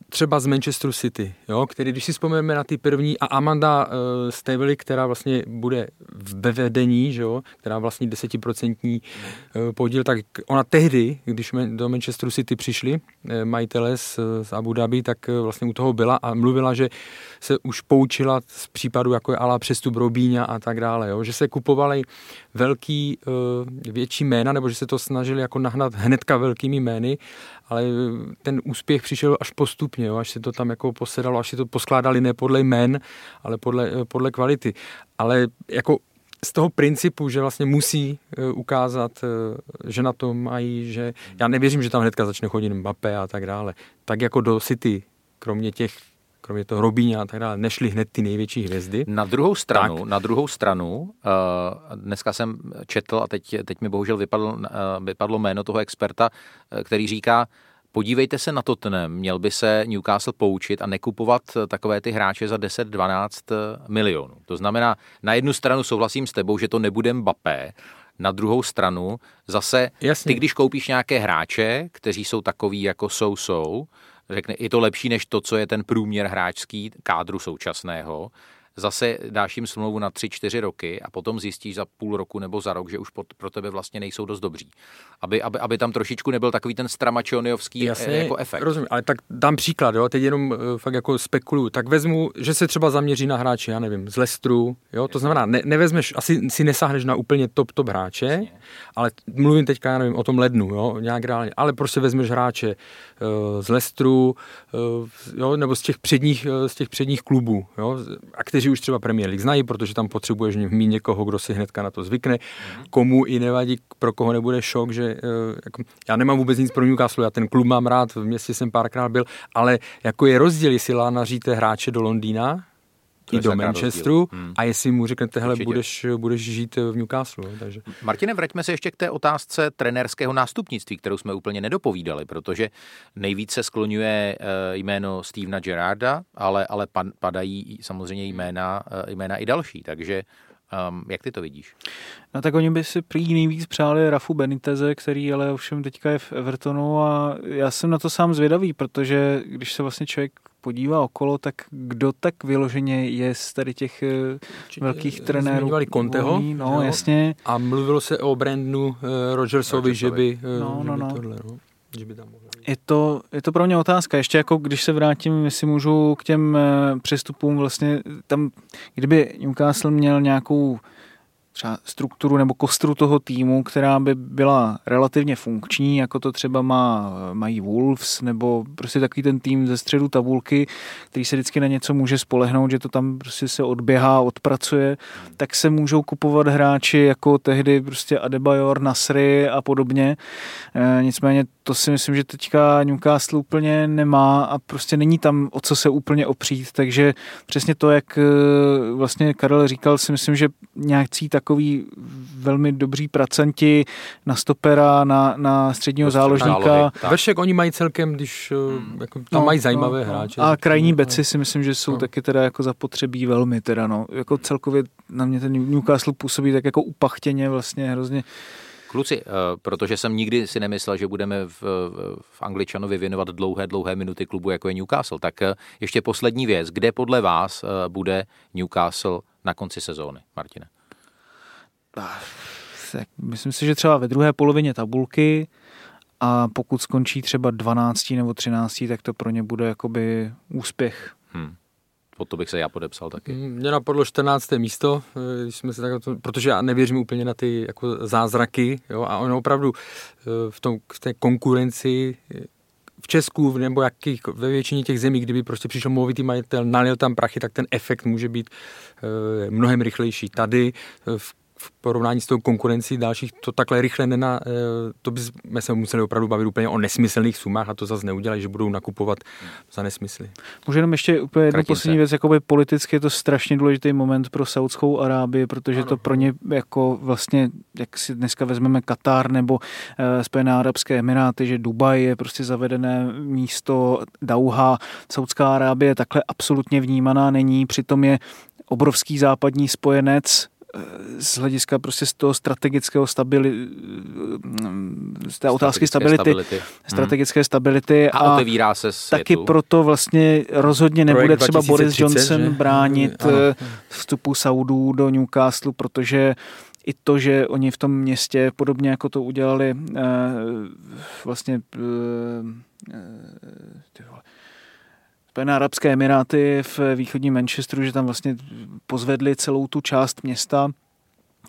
třeba z Manchesteru City, jo, který, když si vzpomeneme na ty první, a Amanda uh, Stavely, která vlastně bude v vedení, že jo, která vlastní desetiprocentní uh, podíl, tak ona tehdy, když do Manchesteru City přišli eh, majitele z, z Abu Dhabi, tak eh, vlastně u toho byla a mluvila, že se už poučila z případu, jako je Ala přestup Robíňa a tak dále, jo, že se kupovali velký, eh, větší jména, nebo že se to snažili jako nahnat hnedka velkými jmény, ale ten úspěch přišel až postupně, jo, až se to tam jako posedalo, až si to poskládali ne podle jmén, ale podle, podle kvality. Ale jako z toho principu, že vlastně musí eh, ukázat, eh, že na to mají, že já nevěřím, že tam hnedka začne chodit Mbappé a tak dále. Tak jako do City, kromě těch kromě toho Robíňa a tak dále, nešly hned ty největší hvězdy. Na druhou stranu, tak. na druhou stranu, uh, dneska jsem četl a teď, teď mi bohužel vypadlo, uh, vypadlo jméno toho experta, uh, který říká, podívejte se na Tottenham, měl by se Newcastle poučit a nekupovat eh, takové ty hráče za 10-12 milionů. To znamená, na jednu stranu souhlasím s tebou, že to nebude Mbappé, na druhou stranu zase, Jasně. ty když koupíš nějaké hráče, kteří jsou takový jako jsou-jsou, řekne, je to lepší než to, co je ten průměr hráčský kádru současného, zase dáš jim smlouvu na 3-4 roky a potom zjistíš za půl roku nebo za rok, že už pro tebe vlastně nejsou dost dobří. Aby, aby, aby tam trošičku nebyl takový ten stramačoniovský Jasně, jako efekt. Rozumím, ale tak dám příklad, jo, teď jenom uh, fakt jako spekuluju. Tak vezmu, že se třeba zaměří na hráče, já nevím, z Lestru, jo, to znamená, ne, nevezmeš, asi si nesáhneš na úplně top, top hráče, Jasně. ale mluvím teďka, já nevím, o tom lednu, jo, nějak reálně, ale prostě vezmeš hráče uh, z Lestru, uh, jo, nebo z těch předních, uh, z těch předních klubů, jo, a kteří už třeba Premier League znají, protože tam potřebuješ mít někoho, kdo si hnedka na to zvykne, komu i nevadí, pro koho nebude šok, že uh, jako, já nemám vůbec nic pro Newcastle, já ten klub mám rád, v městě jsem párkrát byl, ale jako je rozdíl, jestli lánaříte hráče do Londýna, To i do Manchesteru. Hmm. a jestli mu řeknete, hele, Určitě. budeš, budeš žít v Newcastle. Takže. Martine, vraťme se ještě k té otázce trenérského nástupnictví, kterou jsme úplně nedopovídali, protože nejvíce skloňuje eh, jméno Stevena Gerarda, ale, ale padají samozřejmě jména, eh, jména i další, takže Um, jak ty to vidíš? No tak oni by si prý nejvíc přáli Rafu Beniteze, který ale ovšem teďka je v Evertonu a já jsem na to sám zvědavý, protože když se vlastně člověk podívá okolo, tak kdo tak vyloženě je z tady těch eh, Určitě velkých trenérů? Zmiňovali Conteho. No, jo. jasně. A mluvilo se o Brandonu uh, Rogersovi, Rogersovi, že by, uh, no, no, že by no. tohle, no. Že by tam je to, je to pro mě otázka. Ještě jako když se vrátím, jestli můžu k těm přestupům, vlastně tam, kdyby Newcastle měl nějakou třeba strukturu nebo kostru toho týmu, která by byla relativně funkční, jako to třeba má, mají Wolves, nebo prostě takový ten tým ze středu tabulky, který se vždycky na něco může spolehnout, že to tam prostě se odběhá, odpracuje, tak se můžou kupovat hráči jako tehdy prostě Adebayor, Nasry a podobně. E, nicméně to si myslím, že teďka Newcastle úplně nemá a prostě není tam o co se úplně opřít, takže přesně to, jak e, vlastně Karel říkal, si myslím, že nějaký takový velmi dobří pracanti na stopera, na, na středního prostě záložníka. Vršek oni mají celkem, když e, hmm. jako, tam no, mají zajímavé no, no. hráče. A krajní no. beci si myslím, že jsou no. taky teda jako zapotřebí velmi teda no. Jako celkově na mě ten Newcastle působí tak jako upachtěně vlastně hrozně Kluci, eh, protože jsem nikdy si nemyslel, že budeme v, v Angličanovi věnovat dlouhé, dlouhé minuty klubu, jako je Newcastle, tak eh, ještě poslední věc. Kde podle vás eh, bude Newcastle na konci sezóny, Martine? Myslím si, že třeba ve druhé polovině tabulky a pokud skončí třeba 12 nebo 13, tak to pro ně bude jakoby úspěch. Hmm pod to bych se já podepsal taky. Mm, mě napadlo 14. místo, eh, když jsme se tak, protože já nevěřím úplně na ty jako zázraky, jo, a ono opravdu eh, v, tom, v té konkurenci eh, v Česku nebo jakých, ve většině těch zemí, kdyby prostě přišel movitý majitel, nalil tam prachy, tak ten efekt může být e, mnohem rychlejší. Tady v v porovnání s tou konkurencí dalších to takhle rychle nena, eh, to bychom se museli opravdu bavit úplně o nesmyslných sumách a to zase neudělají, že budou nakupovat za nesmysly. Můžu jenom ještě úplně jednu poslední věc, jakoby politicky je to strašně důležitý moment pro Saudskou Arábii, protože ano. to pro ně jako vlastně, jak si dneska vezmeme Katar nebo uh, Spojené arabské emiráty, že Dubaj je prostě zavedené místo Dauha, Saudská Arábie takhle absolutně vnímaná není, přitom je obrovský západní spojenec z hlediska prostě z toho strategického stability, z té otázky stability, stability. strategické hmm. stability a, a otevírá se světu. taky proto vlastně rozhodně nebude Projekt třeba 2030, Boris Johnson že? bránit ano. Eh, vstupu Saudů do Newcastle, protože i to, že oni v tom městě, podobně jako to udělali eh, vlastně eh, Spojené arabské emiráty v východním Manchesteru, že tam vlastně pozvedli celou tu část města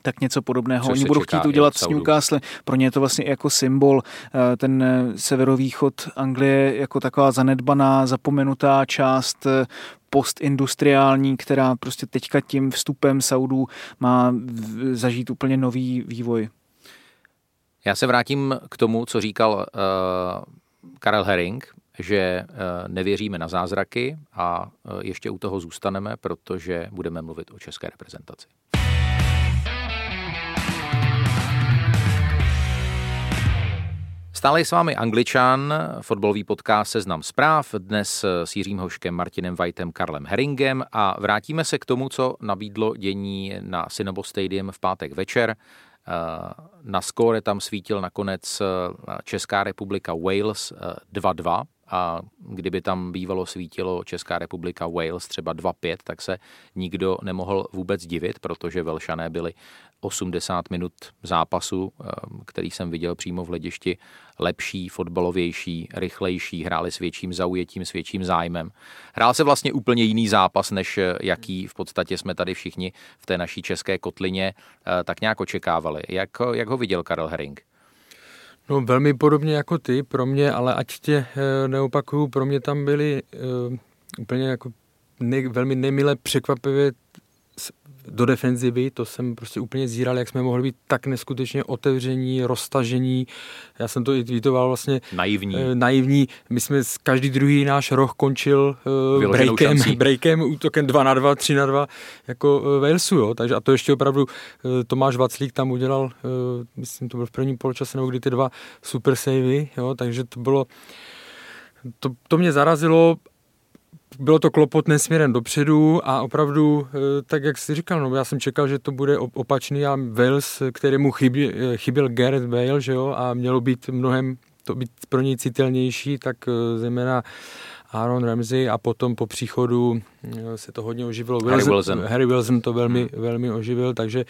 tak něco podobného. Což Oni budou chtít udělat s Newcastle. Pro ně je to vlastně jako symbol. Eh, ten eh, severovýchod Anglie jako taková zanedbaná, zapomenutá část eh, postindustriální, která prostě teďka tím vstupem Saudů má zažít úplně nový vývoj. Já se vrátím k tomu, co říkal uh, Karel Herring, že eh, nevěříme na zázraky a eh, ještě u toho zůstaneme, protože budeme mluvit o české reprezentaci. Stále je s vámi Angličan, fotbalový podcast Seznam zpráv, dnes s Jiřím Hoškem, Martinem Vajtem, Karlem Heringem a vrátíme se k tomu, co nabídlo dění na Sinovo Stadium v pátek večer. Eh, na skóre tam svítil nakonec Česká republika Wales 2-2 a kdyby tam bývalo svítilo Česká republika Wales třeba 2-5, tak se nikdo nemohl vůbec divit, protože Velšané byli 80 minut zápasu, eh, který jsem viděl přímo v hledišti, lepší, fotbalovější, rychlejší, hráli s větším zaujetím, s větším zájmem. Hrál se vlastně úplně jiný zápas, než eh, jaký v podstatě jsme tady všichni v té naší české kotlině eh, tak nějak očekávali. Jak, jak ho viděl Karel Herring? No velmi podobně jako ty, pro mě, ale ať tě e, neopakuju, pro mě tam byly e, úplně jako ne, velmi nemilé překvapivé do defenzivy, to jsem prostě úplně zíral, jak jsme mohli být tak neskutečně otevření, roztažení. Já jsem to i tweetoval vlastně. Naivní. E, naivní. My jsme každý druhý náš roh končil e, breakem, breakem, útokem 2 na 2, 3 na 2, jako e, Walesu, jo. Takže a to ještě opravdu e, Tomáš Vaclík tam udělal, e, myslím, to byl v prvním poločase, nebo kdy ty dva super savey, jo, takže to bylo, to, to mě zarazilo bylo to klopotné směrem dopředu a opravdu, eh, tak jak jsi říkal, no, já jsem čekal, že to bude opačný a Wales, kterému chybí, eh, chyběl Gareth Bale, že jo, a mělo být mnohem to být pro něj citelnější, tak zejména Aaron Ramsey a potom po příchodu eh, se to hodně oživilo. Harry Wilson. Harry Wilson to velmi, hmm. velmi oživil, takže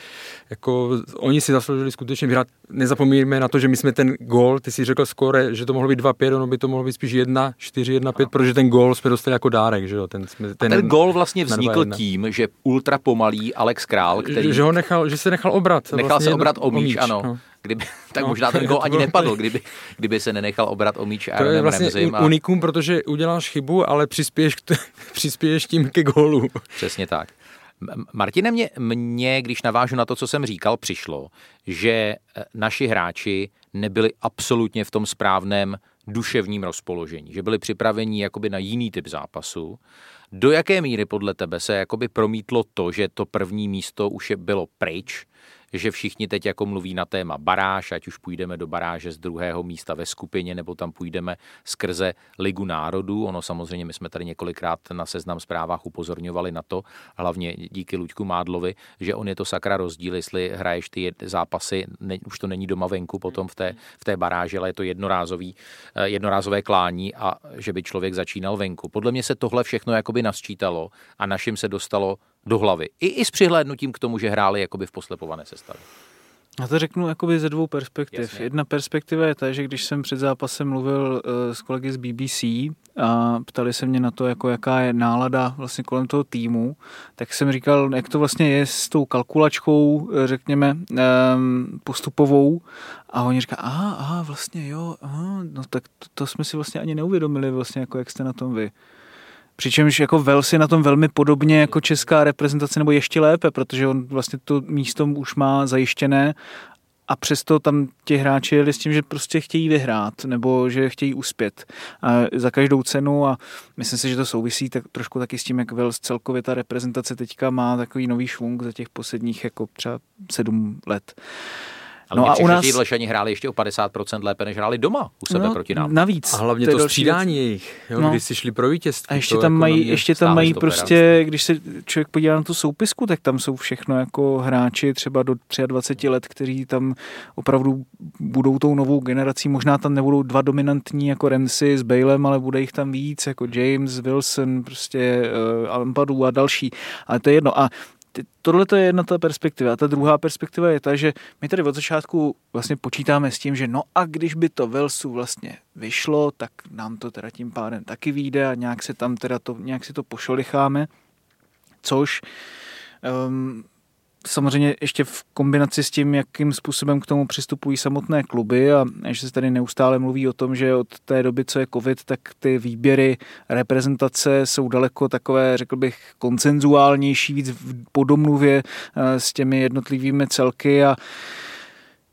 jako oni si zasloužili skutečně vyhrát. Nezapomínáme na to, že my jsme ten gól, ty si řekl skore, že to mohlo být 2-5, ono by to mohlo být spíš 1, 4, 1, 5, no. protože ten gól jsme dostali jako dárek. Že jo? Ten, jsme, ten, ten gól vlastně vznikl tím, že ultra pomalý Alex Král, který... Že, ho nechal, že se nechal obrat. Nechal vlastně se obrat o míč, míč ano. No. Kdyby, tak no, možná ten gol ani nepadl, kdyby, kdyby se nenechal obrat o míč To je vlastně a... unikum, protože uděláš chybu, ale přispěješ, k přispěješ tím ke gólu. Přesně tak. Martine, mě, mě, když navážu na to, co jsem říkal, přišlo, že e, naši hráči nebyli absolutně v tom správném duševním rozpoložení, že byli připraveni jakoby na jiný typ zápasu. Do jaké míry podle tebe se jakoby promítlo to, že to první místo už je bylo pryč, že všichni teď jako mluví na téma baráž, ať už půjdeme do baráže z druhého místa ve skupině, nebo tam půjdeme skrze Ligu národů. Ono samozřejmě, my jsme tady několikrát na seznam zprávách upozorňovali na to, hlavně díky Luďku Mádlovi, že on je to sakra rozdíl, jestli hraješ ty zápasy, ne, už to není doma venku potom v té, v té baráži, ale je to jednorázový, eh, jednorázové klání a že by člověk začínal venku. Podle mě se tohle všechno jakoby nasčítalo a našim se dostalo do hlavy. I, i s přihlédnutím k tomu, že hráli jakoby v poslepované sestavě. Já to řeknu jakoby ze dvou perspektiv. Jasně. Jedna perspektiva je ta, že když jsem před zápasem mluvil uh, s kolegy z BBC a ptali se mě na to, jako jaká je nálada vlastně kolem toho týmu, tak jsem říkal, jak to vlastně je s tou kalkulačkou, eh, řekněme, um, postupovou. A oni říkají, aha, aha, vlastně jo, aha, no tak to, to jsme si vlastně ani neuvědomili, vlastně, jako jak jste na tom vy. Přičemž jako Vels je na tom velmi podobně jako česká reprezentace, nebo ještě lépe, protože on vlastně to místo už má zajištěné a přesto tam ti hráči jeli s tím, že prostě chtějí vyhrát nebo že chtějí uspět a za každou cenu a myslím si, že to souvisí tak trošku taky s tím, jak Vels celkově ta reprezentace teďka má takový nový švung za těch posledních jako třeba sedm let. Ale no a u nás... Vlešani hráli ještě o 50% lépe, než hráli doma u sebe no, proti nám. Navíc. A hlavně to, to střídání jejich, jo, no. když si šli pro vítězství. A ještě tam mají, ještě tam mají prostě, když se člověk podívá na tu soupisku, tak tam jsou všechno jako hráči třeba do 23 let, kteří tam opravdu budou tou novou generací. Možná tam nebudou dva dominantní jako Ramsey s Balem, ale bude jich tam víc, jako James, Wilson, prostě uh, Ampadu a další. Ale to je jedno. A tohle to je jedna ta perspektiva. A ta druhá perspektiva je ta, že my tady od začátku vlastně počítáme s tím, že no a když by to Velsu vlastně vyšlo, tak nám to teda tím pádem taky vyjde a nějak se tam teda to, nějak si to pošolicháme, což um, samozřejmě ještě v kombinaci s tím, jakým způsobem k tomu přistupují samotné kluby a že se tady neustále mluví o tom, že od té doby, co je covid, tak ty výběry reprezentace jsou daleko takové, řekl bych, koncenzuálnější, víc po domluvě eh, s těmi jednotlivými celky. A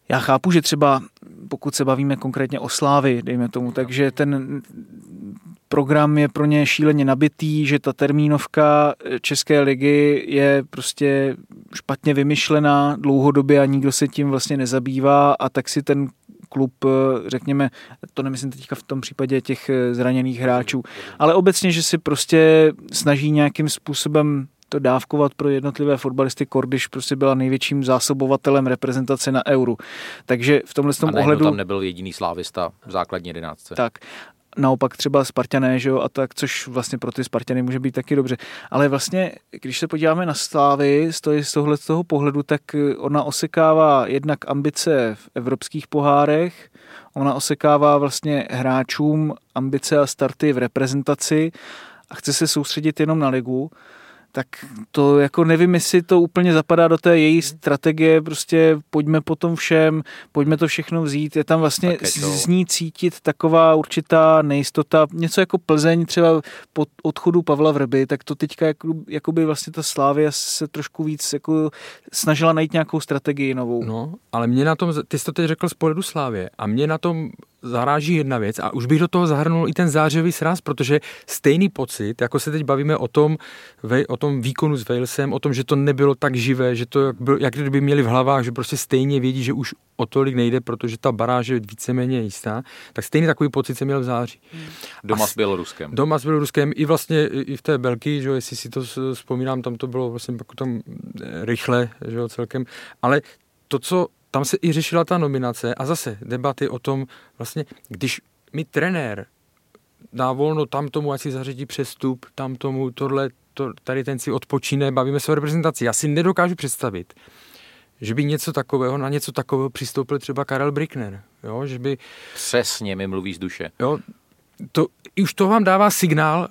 já chápu, že třeba pokud se bavíme konkrétně o Slávy, dejme tomu, takže ten program je pro ně šíleně nabitý, že ta termínovka České ligy je prostě špatně vymyšlená dlouhodobě a nikdo se tím vlastně nezabývá a tak si ten klub, řekněme, to nemyslím teďka v tom případě těch zraněných hráčů, ale obecně, že si prostě snaží nějakým způsobem to dávkovat pro jednotlivé fotbalisty. Kordyš prostě byla největším zásobovatelem reprezentace na euru. Takže v tomhle tom ohledu... tam nebyl jediný slávista v základní jedenáctce. Tak naopak třeba Spartané, že jo, a tak, což vlastně pro ty Spartany může být taky dobře. Ale vlastně, když se podíváme na Slávy z, toho, z tohle toho pohledu, tak ona osekává jednak ambice v evropských pohárech, ona osekává vlastně hráčům ambice a starty v reprezentaci a chce se soustředit jenom na ligu tak to jako nevím, jestli to úplně zapadá do té její strategie, prostě pojďme po tom všem, pojďme to všechno vzít, je tam vlastně z ní cítit taková určitá nejistota, něco jako Plzeň třeba po odchodu Pavla Vrby, tak to teďka jako, jakoby vlastně ta Slávia se trošku víc jako snažila najít nějakou strategii novou. No, ale mě na tom, ty jsi to teď řekl z pohledu Slávě a mě na tom zaráží jedna věc a už bych do toho zahrnul i ten zářivý sraz, protože stejný pocit, jako se teď bavíme o tom, o tom výkonu s Walesem, o tom, že to nebylo tak živé, že to jak, kdyby měli v hlavách, že prostě stejně vědí, že už o tolik nejde, protože ta baráž je víceméně jistá, tak stejný takový pocit jsem měl v září. Hmm. Doma s Běloruskem. Doma s Běloruskem i vlastně i v té Belky, že jestli si to vzpomínám, tam to bylo vlastně jako tam eh, rychle, že jo, celkem, ale to, co tam se i řešila ta nominace a zase debaty o tom, vlastně, když mi trenér dá volno tam tomu, ať si zařadí přestup, tam tomu, tohle, to, tady ten si odpočíne, bavíme se o reprezentaci. Já si nedokážu představit, že by něco takového, na něco takového přistoupil třeba Karel Brickner. Jo? Že by, Přesně mi mluví z duše. Jo? To, už to vám dává signál,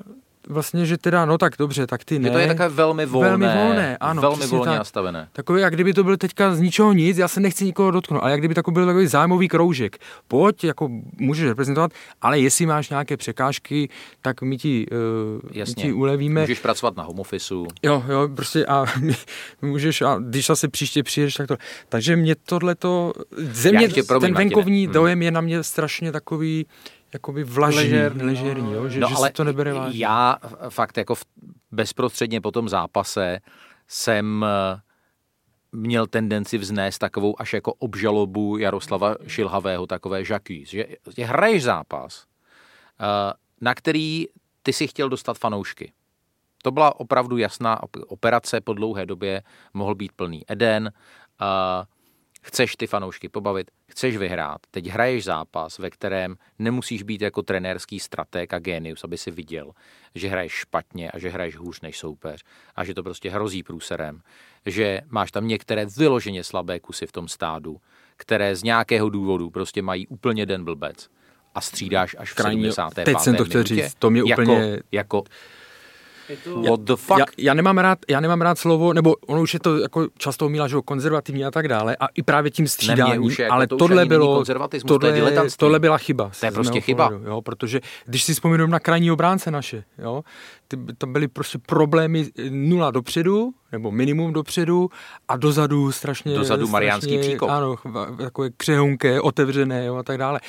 vlastně, že teda, no tak dobře, tak ty ne. Je to je takové velmi volné. Velmi volné, ano. Velmi volně tak, nastavené. Takové, jak kdyby to byl teďka z ničeho nic, já se nechci nikoho dotknout, ale jak kdyby takový byl takový zájmový kroužek. Pojď, jako můžeš reprezentovat, ale jestli máš nějaké překážky, tak my ti, uh, Jasně. My ti ulevíme. Můžeš pracovat na home office. Jo, jo, prostě a můžeš, a když zase příště přijedeš, tak to. Takže mě tohleto, země, ten venkovní Martine. dojem je na mě strašně takový, jakoby vlažný, ležerný, ležerní, jo? Že, no, že ale to nebere vážně. Já fakt jako v, bezprostředně po tom zápase jsem eh, měl tendenci vznést takovou až jako obžalobu Jaroslava Šilhavého, takové žaký, že, že hraješ zápas, eh, na který ty si chtěl dostat fanoušky. To byla opravdu jasná operace, po dlouhé době mohl být plný Eden, uh, chceš ty fanoušky pobavit, chceš vyhrát, teď hraješ zápas, ve kterém nemusíš být jako trenérský strateg a genius, aby si viděl, že hraješ špatně a že hraješ hůř než soupeř a že to prostě hrozí průserem, že máš tam některé vyloženě slabé kusy v tom stádu, které z nějakého důvodu prostě mají úplně den blbec a střídáš až v 75. Teď jsem to chtěl říct, to mě jako, úplně... Jako What the fuck? Já, já, nemám rád, já nemám rád slovo, nebo ono už je to jako často umíla, že konzervativní a tak dále, a i právě tím střídáním, už je, jako ale to tohle bylo, tohle, to tohle byla chyba. To je prostě chyba. Pohledu, jo, protože když si vzpomínám na krajní obránce naše, jo, ty, tam byly prostě problémy nula dopředu, nebo minimum dopředu a dozadu strašně... Dozadu Mariánský příkop. Ano, takové křehunké, otevřené jo, a tak dále.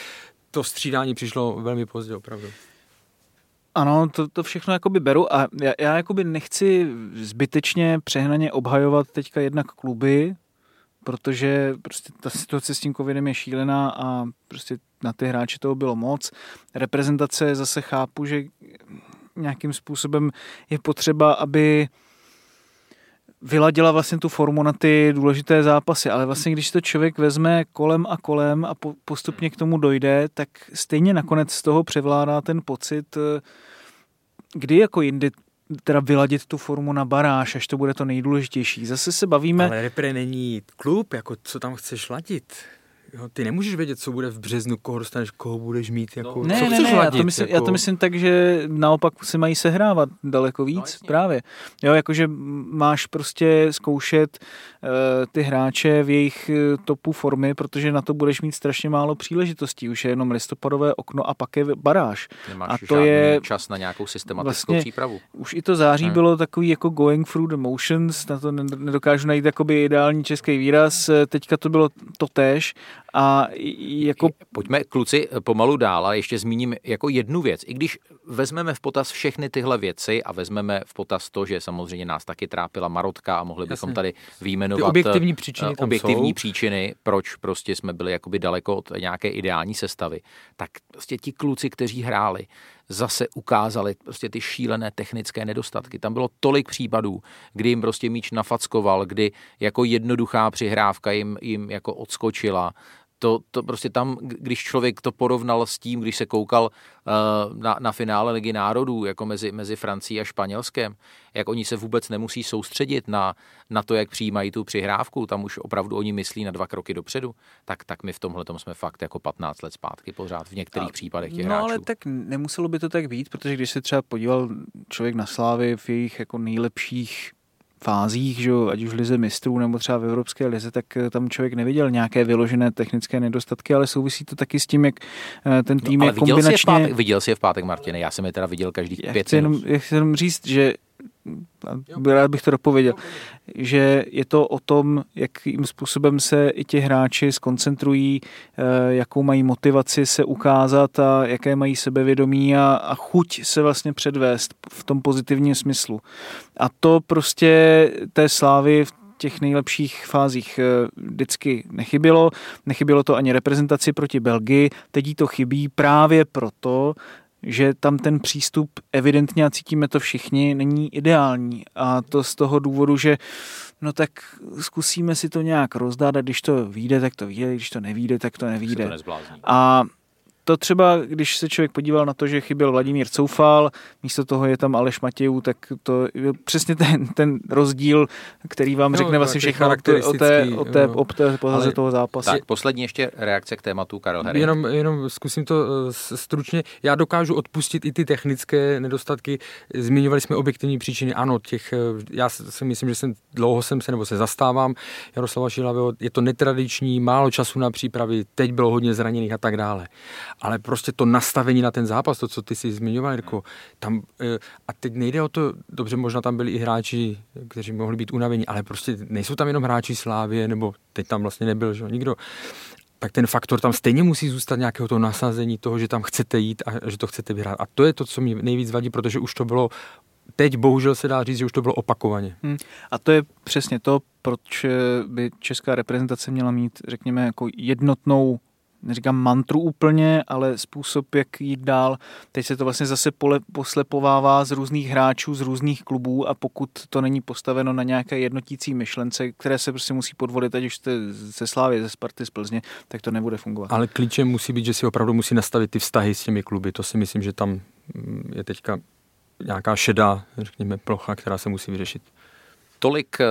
To střídání přišlo velmi pozdě, opravdu. Ano, to, to všechno jakoby beru a já, já jakoby nechci zbytečně přehnaně obhajovat teďka jednak kluby, protože prostě ta situace s tím covidem je šílená a prostě na ty hráče toho bylo moc. Reprezentace zase chápu, že nějakým způsobem je potřeba, aby vyladila vlastně tu formu na ty důležité zápasy, ale vlastně když to člověk vezme kolem a kolem a postupně k tomu dojde, tak stejně nakonec z toho převládá ten pocit, eh, kdy jako jindy teda vyladit tu formu na baráž, až to bude to nejdůležitější. Zase se bavíme... Ale repre není klub, jako co tam chceš ladit? Jo, ty nemůžeš vědět, co bude v březnu, koho dostaneš, koho budeš mít. Jako, no, ne, co ne, ne, já to, myslím, jako... já to myslím tak, že naopak se mají sehrávat daleko víc no, právě. Jo, jakože máš prostě zkoušet uh, ty hráče v jejich uh, topu formy, protože na to budeš mít strašně málo příležitostí. Už je jenom listopadové okno a pak je baráž. Nemáš a to je čas na nějakou systematickou vlastně, přípravu. Už i to září hmm. bylo takový jako going through the motions, na to nedokážu najít jakoby ideální český výraz. Teďka to bylo to tež a jako... Pojďme kluci pomalu dál a ještě zmíním jako jednu věc. I když vezmeme v potaz všechny tyhle věci a vezmeme v potaz to, že samozřejmě nás taky trápila marotka a mohli bychom Jasně. tady výjmenovat Ty objektivní příčiny, objektivní jsou. příčiny, proč prostě jsme byli jakoby daleko od nějaké ideální sestavy, tak prostě ti kluci, kteří hráli, zase ukázali prostě ty šílené technické nedostatky. Tam bylo tolik případů, kdy jim prostě míč nafackoval, kdy jako jednoduchá přihrávka jim, jim jako odskočila, to, to prostě tam, když člověk to porovnal s tím, když se koukal uh, na, na finále Ligy národů, jako mezi, mezi Francií a Španělskem, jak oni se vůbec nemusí soustředit na, na to, jak přijímají tu přihrávku, tam už opravdu oni myslí na dva kroky dopředu, tak, tak my v tomhle jsme fakt jako 15 let zpátky pořád v některých a, případech těch No hráčů. ale tak nemuselo by to tak být, protože když se třeba podíval člověk na Slávy v jejich jako nejlepších fázích, že ať už v lize mistrů nebo třeba v Evropské lize, tak eh, tam člověk neviděl nějaké vyložené technické nedostatky, ale souvisí to taky s tím, jak eh, ten tým no, je viděl kombinačně... Jsi je v pátek, viděl jsi je v pátek, Martine, já jsem je teda viděl každých já pět jenom, já chci jenom říct, že rád bych to dopověděl, že je to o tom, jakým způsobem se i ti hráči skoncentrují, eh, jakou mají motivaci se ukázat a jaké mají sebevědomí a, a chuť se vlastně předvést v tom pozitivním smyslu. A to prostě té slávy v těch nejlepších fázích eh, vždycky nechybělo. Nechybělo to ani reprezentaci proti Belgii. Teď jí to chybí právě proto, že tam ten přístup evidentně, a cítíme to všichni, není ideální. A to z toho důvodu, že no tak zkusíme si to nějak rozdat a když to vyjde, tak to vyjde, když to nevíde, tak to nevíde. To a to třeba, když se člověk podíval na to, že chyběl Vladimír Coufal, místo toho je tam Aleš Matějů, tak to je přesně ten, ten rozdíl, který vám no, řekne vlastně všechno o té, o té, o té, o té pohaze toho zápasu. Tak, poslední ještě reakce k tématu Karel Herring. Jenom, jenom zkusím to eh, stručně. Já dokážu odpustit i ty technické nedostatky. Zmiňovali jsme objektivní příčiny. Ano, těch, eh, já si myslím, že jsem dlouho jsem se, nebo se zastávám Jaroslava Šilavého. Je to netradiční, málo času na přípravy, teď bylo hodně zraněných a tak dále ale prostě to nastavení na ten zápas, to, co ty si zmiňoval, Jirko, tam, eh, a teď nejde o to, dobře, možná tam byli i hráči, kteří mohli být unavení, ale prostě nejsou tam jenom hráči Slávě, nebo teď tam vlastně nebyl, že nikdo, tak ten faktor tam stejně musí zůstat nějakého toho nasazení toho, že tam chcete jít a že to chcete vyhrát. A to je to, co mi nejvíc vadí, protože už to bylo teď bohužel se dá říct, že už to bylo opakovaně. Hmm. A to je přesně to, proč by česká reprezentace měla mít, řekněme, jako jednotnou neříkám mantru úplně, ale způsob, jak jít dál. Teď se to vlastně zase pole, poslepovává z různých hráčů, z různých klubů a pokud to není postaveno na nějaké jednotící myšlence, které se prostě musí podvolit, ať už jste ze Slávy, ze Sparty, z Plzně, tak to nebude fungovat. Ale klíčem musí být, že si opravdu musí nastavit ty vztahy s těmi kluby. To si myslím, že tam mm, je teďka nějaká šedá, řekněme, plocha, která se musí vyřešit. Tolik eh,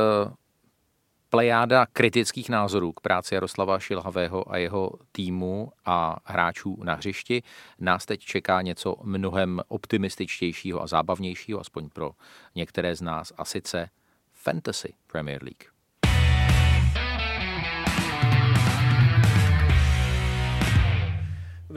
plejáda kritických názorů k práci Jaroslava Šilhavého a jeho týmu a hráčů na hřišti. Nás teď čeká něco mnohem optimističtějšího a zábavnějšího, aspoň pro některé z nás, a sice Fantasy Premier League.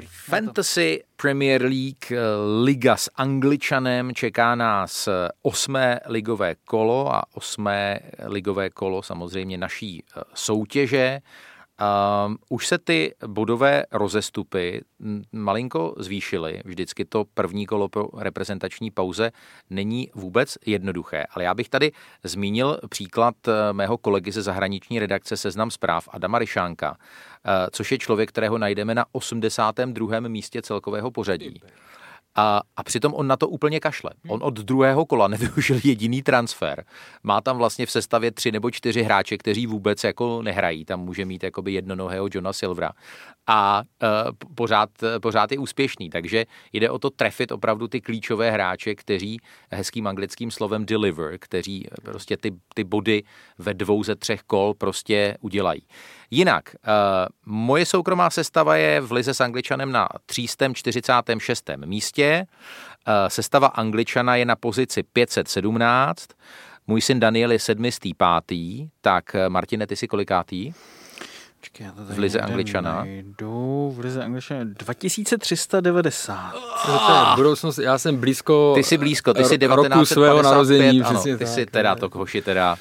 Fantasy Premier League, eh, liga s Angličanem, čeká nás eh, osmé ligové kolo a osmé ligové kolo samozřejmě naší eh, soutěže. Uh, už se ty bodové rozestupy malinko zvýšily. Vždycky to první kolo pro reprezentační pauze není vůbec jednoduché. Ale já bych tady zmínil příklad mého kolegy ze zahraniční redakce Seznam zpráv Adama Ryšánka, uh, což je člověk, kterého najdeme na 82. místě celkového pořadí. A, a přitom on na to úplně kašle. On od druhého kola nevyužil jediný transfer. Má tam vlastně v sestavě tři nebo čtyři hráče, kteří vůbec jako nehrají. Tam může mít jakoby jednonohého Johna Silvera. A uh, pořád, pořád je úspěšný. Takže jde o to trefit opravdu ty klíčové hráče, kteří hezkým anglickým slovem deliver, kteří prostě ty, ty body ve dvou ze třech kol prostě udělají. Jinak, moje soukromá sestava je v Lize s Angličanem na 346. místě. Sestava Angličana je na pozici 517. Můj syn Daniel je sedmistý pátý. Tak Martine, ty jsi kolikátý? Počkej, já v Lize Angličana. Najdu. V Lize Angličana 2390. To je budoucnost, já jsem blízko Ty jsi blízko, ty jsi 1955, svého narození, ano, ty tak, jsi teda to hoši teda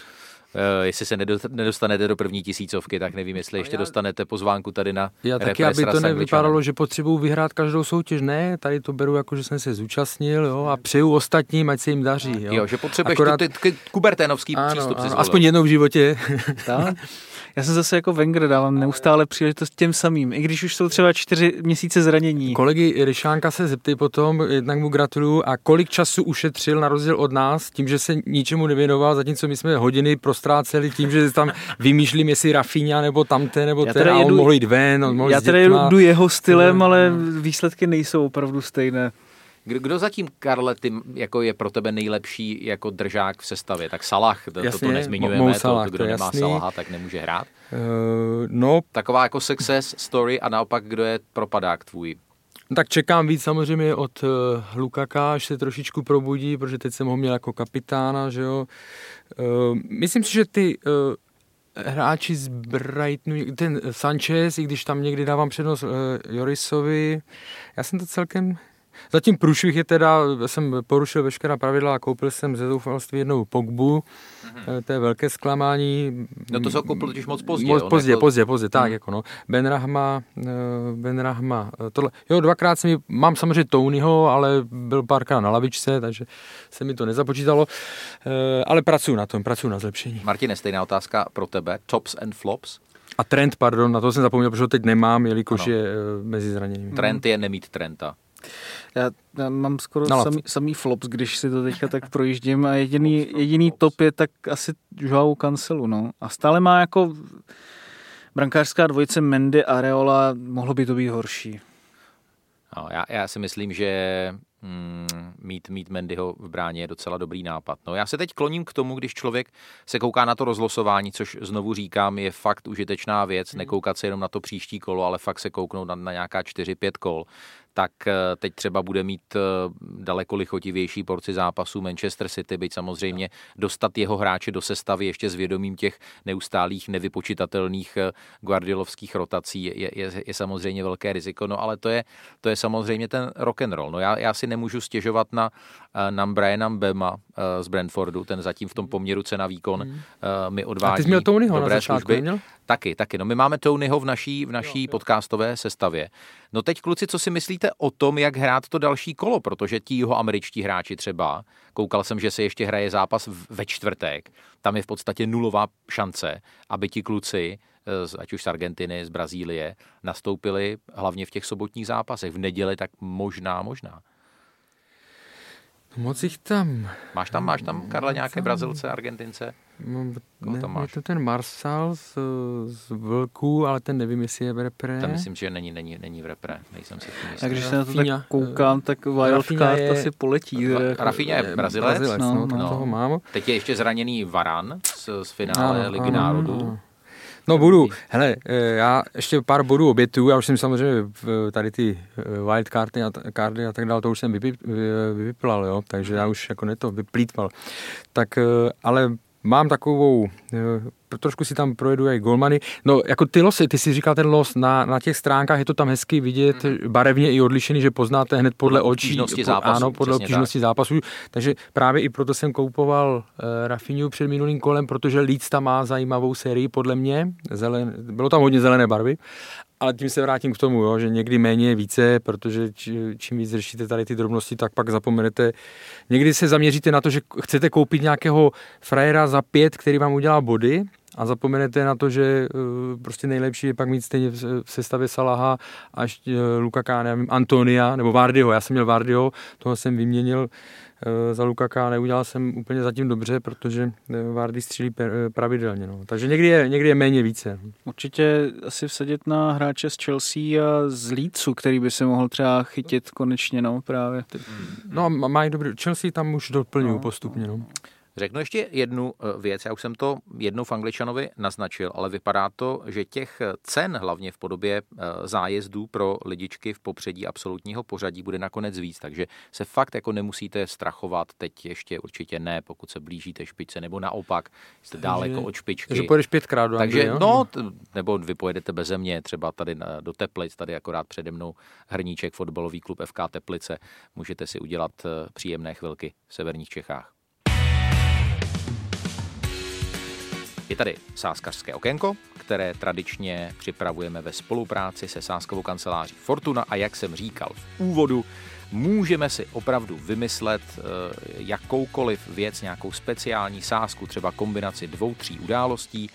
Uh, jestli se nedostanete do první tisícovky, tak nevím, jestli ještě dostanete pozvánku tady na Já taky, aby to nevypadalo, že potřebuji vyhrát každou soutěž. Ne, tady to beru jako, že jsem se zúčastnil jo, a přeju ostatním, ať se jim daří. Jo, jo že potřebuješ Akorát... ty, ty, kuberténovský ano, přístup. Ano, aspoň jednou v životě. Já jsem zase jako Wenger dávám neustále příležitost těm samým, i když už jsou třeba čtyři měsíce zranění. Kolegy Ryšánka se zeptej potom, jednak mu gratuluju, a kolik času ušetřil na rozdíl od nás, tím, že se ničemu nevěnoval, zatímco my jsme hodiny prostráceli tím, že tam vymýšlím, jestli Rafinha nebo tamte nebo ten, a on mohl jít ven, on mohl Já teda jedu jeho stylem, ale výsledky nejsou opravdu stejné. Kdo zatím, Karle, ty, jako je pro tebe nejlepší jako držák v sestavě? Tak Salah, to, jasně, to, nezmiňujeme, Salah, to, to, kdo to nemá jasný. Salaha, tak nemůže hrát. Uh, no. Taková jako success story a naopak, kdo je propadák tvůj? Tak čekám víc samozřejmě od uh, Lukaka, až se trošičku probudí, protože teď jsem ho měl jako kapitána, že jo. Uh, myslím si, že ty uh, hráči z Brightonu, ten Sanchez, i když tam někdy dávám přednost uh, Jorisovi, já jsem to celkem Zatím průšvih je teda, jsem porušil veškerá pravidla a koupil jsem ze zoufalství jednou Pogbu, mm-hmm. to je velké zklamání. No to se koupil totiž moc pozdě. Moc pozdě, jako... pozdě, pozdě, tak mm. jako no. Ben Rahma, eh, Ben Rahma, tohle. Jo, dvakrát jsem mám samozřejmě Tonyho, ale byl párkrát na lavičce, takže se mi to nezapočítalo, ale pracuji na tom, pracuji na zlepšení. Martine, stejná otázka pro tebe. Tops and flops? A trend, pardon, na to jsem zapomněl, protože ho teď nemám, jelikož ano. je mezi zraněními. Trend je nemít trenda. Já, já mám skoro no, samý, samý flops, když si to teďka tak projíždím a jediný, jediný top je tak asi Joao Cancelu, no. A stále má jako brankářská dvojice Mendy a Areola, mohlo by to být horší. No, já, já si myslím, že mm, mít, mít Mendyho v bráně je docela dobrý nápad. No, já se teď kloním k tomu, když člověk se kouká na to rozlosování, což znovu říkám, je fakt užitečná věc, nekoukat se jenom na to příští kolo, ale fakt se kouknout na, na nějaká 4-5 kol tak eh, teď třeba bude mít eh, daleko lichotivější porci zápasů Manchester City, byť samozřejmě dostat jeho hráče do sestavy ještě s vědomím těch neustálých, nevypočitatelných eh, guardiolovských rotací je, je, je samozřejmě velké riziko, no ale to je, to je samozřejmě ten rock and roll. No já, já si nemůžu stěžovat na, na Briana Bema z Brentfordu, ten zatím v tom poměru cena výkon hmm. mi odvádí A ty jsi měl Tonyho dobré na začátku, služby. Neměl? Taky, taky. No my máme Tonyho v naší, v naší podcastové sestavě. No teď kluci, co si myslíte o tom, jak hrát to další kolo, protože ti jeho američtí hráči třeba, koukal jsem, že se ještě hraje zápas ve čtvrtek, tam je v podstatě nulová šance, aby ti kluci, eh, ať už z Argentiny, z Brazílie, nastoupili hlavně v těch sobotních zápasech. V neděli tak možná, možná. Moc jich tam. Máš tam, máš tam, Karle, nějaké Brazilce, Argentince? No, ne, tam máš? Je to ten Marsal z, z Vlků, ale ten nevím, jestli je v repre. Tam myslím, že není, není, není v repre, nejsem si tím jistý. Když se na to tak koukám, tak Wildcard je, asi poletí. Rafinha je Brazilec, Brazilec no, no, no, toho mám. Teď je ještě zraněný Varan z, z finále no, Ligy no, národů. No, budu, hele, eh, já ještě pár bodů obětuju, já už jsem samozřejmě tady ty eh, wildcardy a, kardy a tak dále, to už jsem vypiplal, jo, takže já už jako neto vyplýtval. Tak, eh, ale mám takovou, eh, trošku si tam projedu i golmany. No, jako ty losy, ty si říkal ten los, na, na těch stránkách je to tam hezky vidět, mm. barevně i odlišený, že poznáte hned podle očí. Po, zápasu, ano, podle obtížnosti zápasu. Takže právě i proto jsem koupoval uh, Rafiniu před minulým kolem, protože Leeds tam má zajímavou sérii, podle mě. Zelen, bylo tam hodně zelené barvy ale tím se vrátím k tomu, jo, že někdy méně je více, protože čím víc řešíte tady ty drobnosti, tak pak zapomenete. Někdy se zaměříte na to, že chcete koupit nějakého frajera za pět, který vám udělá body, a zapomenete na to, že uh, prostě nejlepší je pak mít stejně v sestavě Salaha až uh, Lukaka, nevím, Antonia nebo Vardyho. Já jsem měl Vardyho, toho jsem vyměnil Eh, za Lukaka neudělal jsem úplně zatím dobře, protože eh, Vardy střílí eh, pravidelně. No. Takže někdy je, někdy je méně více. Určitě asi vsadit na hráče z Chelsea a z Leedsu, který by se mohl třeba chytit konečně, no právě. No mají dobrý, Chelsea tam už doplňují no, postupně. No. Řeknu ještě jednu eh, věc, já už jsem to jednou v Angličanovi naznačil, ale vypadá to, že těch cen, hlavně v podobě eh, zájezdů pro lidičky v popředí absolutního pořadí, bude nakonec víc, takže se fakt jako nemusíte strachovat, teď ještě určitě ne, pokud se blížíte špičce, nebo naopak, jste daleko od špičky. Takže pojedeš pětkrát do Takže, no, nebo vy pojedete bez země, třeba tady do Teplic, tady akorát přede mnou hrníček, fotbalový klub FK Teplice, můžete si udělat eh, příjemné chvilky v severních Čechách. Je tady sáskařské okénko, které tradičně připravujeme ve spolupráci se sáskovou kanceláří Fortuna a jak jsem říkal v úvodu, můžeme si opravdu vymyslet eh, jakoukoliv věc, nějakou speciální sásku, třeba kombinaci dvou, tří událostí.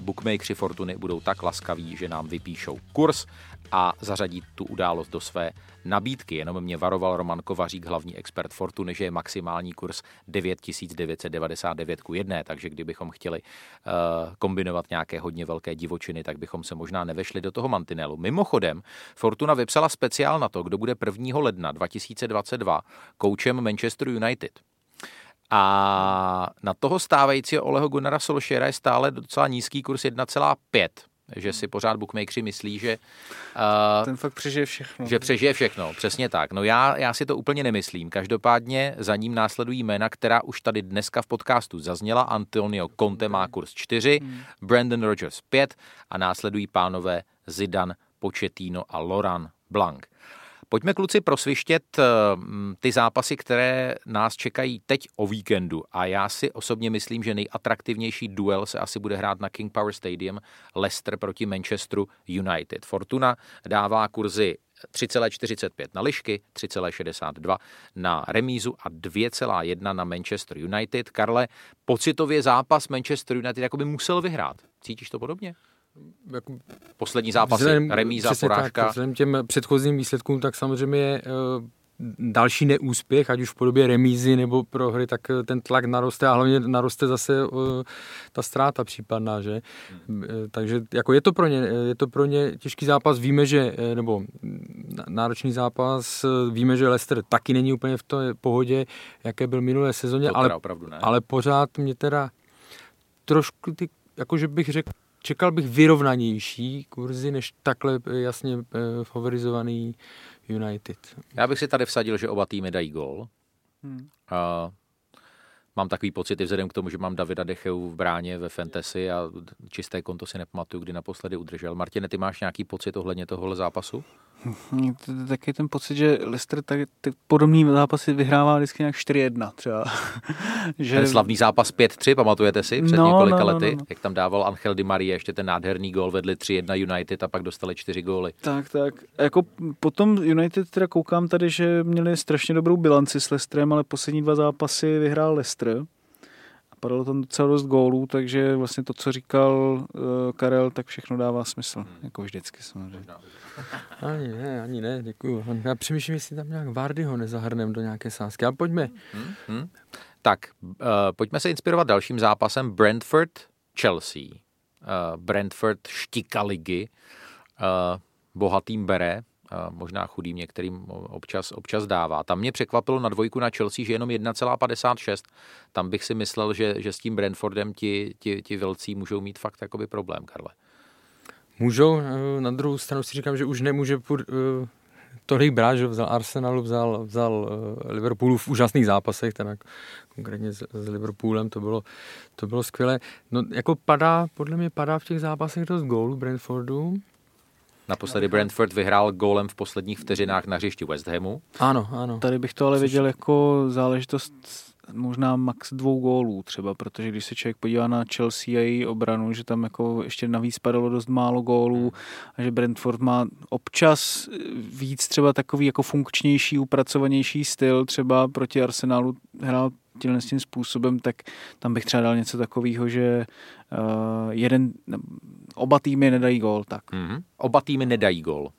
Bookmakeri Fortuny budou tak laskaví, že nám vypíšou kurz a zařadí tu událost do své nabídky. Jenom mě varoval Roman Kovařík, hlavní expert Fortuny, že je maximální kurz 9999 ku jedné, takže kdybychom chtěli uh, kombinovat nějaké hodně velké divočiny, tak bychom se možná nevešli do toho mantinelu. Mimochodem, Fortuna vypsala speciál na to, kdo bude 1. ledna 2022 koučem Manchester United. A na toho stávajícího Oleho Gunnara Solskjaera je stále docela nízký kurz 1,5 že si pořád bookmakeri myslí, že... Uh, Ten fakt přežije všechno. Že přežije všechno, přesně tak. No já, já si to úplně nemyslím. Každopádně za ním následují jména, která už tady dneska v podcastu zazněla. Antonio Conte má kurz 4, hmm. Brandon Rogers 5 a následují pánové Zidan, Početino a Loran Blanc. Pojďme kluci prosvištět eh, ty zápasy, které nás čekají teď o víkendu. A já si osobně myslím, že nejatraktivnější duel se asi bude hrát na King Power Stadium Leicester proti Manchesteru United. Fortuna dává kurzy 3,45 na lišky, 3,62 na remízu a 2,1 na Manchester United. Karle, pocitově zápas Manchester United jako by musel vyhrát. Cítíš to podobně? Jako, Poslední zápasy, vzhledem, remíza, porážka. Tak, vzhledem těm předchozím výsledkům, tak samozřejmě je uh, další neúspěch, ať už v podobě remízy nebo prohry, tak eh, ten tlak naroste a hlavně naroste zase uh, ta ztráta případná, že? Hmm. Takže jako je to pro ně, je to pro ně těžký zápas, víme, že, nebo náročný zápas, víme, že Leicester taky není úplně v té pohodě, jaké byl minulé sezóně, ale, ale pořád mě teda trošku ty, jakože bych řekl, čekal bych vyrovnanější kurzy, než takhle jasně favorizovaný United. Já bych si tady vsadil, že oba týmy dají gol. Hmm. Uh, mám takový pocit, vzhledem k tomu, že mám Davida Decheu v bráně ve Fantasy a čisté konto si nepamatuju, kdy naposledy udržel. Martine, ty máš nějaký pocit ohledně tohohle zápasu? Taky ten pocit, že Leicester tak, tak podobný zápasy vyhrává vždycky nějak 4-1 třeba. že... Ten slavný zápas 5-3, pamatujete si, před no, několika no, no, lety, no, no. jak tam dával Angel Di Maria ještě ten nádherný gól, vedli 3-1 United a pak dostali 4 góly. Tak, tak. Jako potom United teda koukám tady, že měli strašně dobrou bilanci s Leicesterem, ale poslední dva zápasy vyhrál Leicester padalo tam docela dost gólů, takže vlastně to, co říkal uh, Karel, tak všechno dává smysl, hmm. jako vždycky samozřejmě. Ani ne, ani ne, děkuju. Já přemýšlím, jestli tam nějak Vardyho nezahrnem do nějaké sásky. A pojďme. Hmm, hmm. Tak, uh, pojďme se inspirovat dalším zápasem Brentford-Chelsea. Uh, Brentford štika ligy, uh, bohatým bere, možná chudým některým občas, občas dává. Tam mě překvapilo na dvojku na Chelsea, že jenom 1,56. Tam bych si myslel, že, že s tím Brentfordem ti, ti, ti velcí můžou mít fakt jakoby problém, Karle. Můžou, eh, na druhou stranu si říkám, že už nemůže uh, tolik brát, že vzal Arsenalu, vzal, vzal uh, Liverpoolu v úžasných zápasech, teda konkrétně s, s Liverpoolem, to bylo, to bylo skvělé. No, jako padá, podle mě padá v těch zápasech dost gólů Brentfordu, Naposledy Brentford vyhrál gólem v posledních vteřinách na hřišti West Hamu. Ano, ano. Tady bych to ale viděl jako záležitost možná max dvou gólů třeba, protože když se člověk podívá na Chelsea a její obranu, že tam jako ještě navíc padalo dost málo gólů a že Brentford má občas víc třeba takový jako funkčnější, upracovanější styl, třeba proti Arsenalu hrál tímhle tím způsobem, tak tam bych třeba dal něco takového, že uh, jeden, oba týmy nedají gól. Tak. Mm-hmm. Oba týmy nedají gól.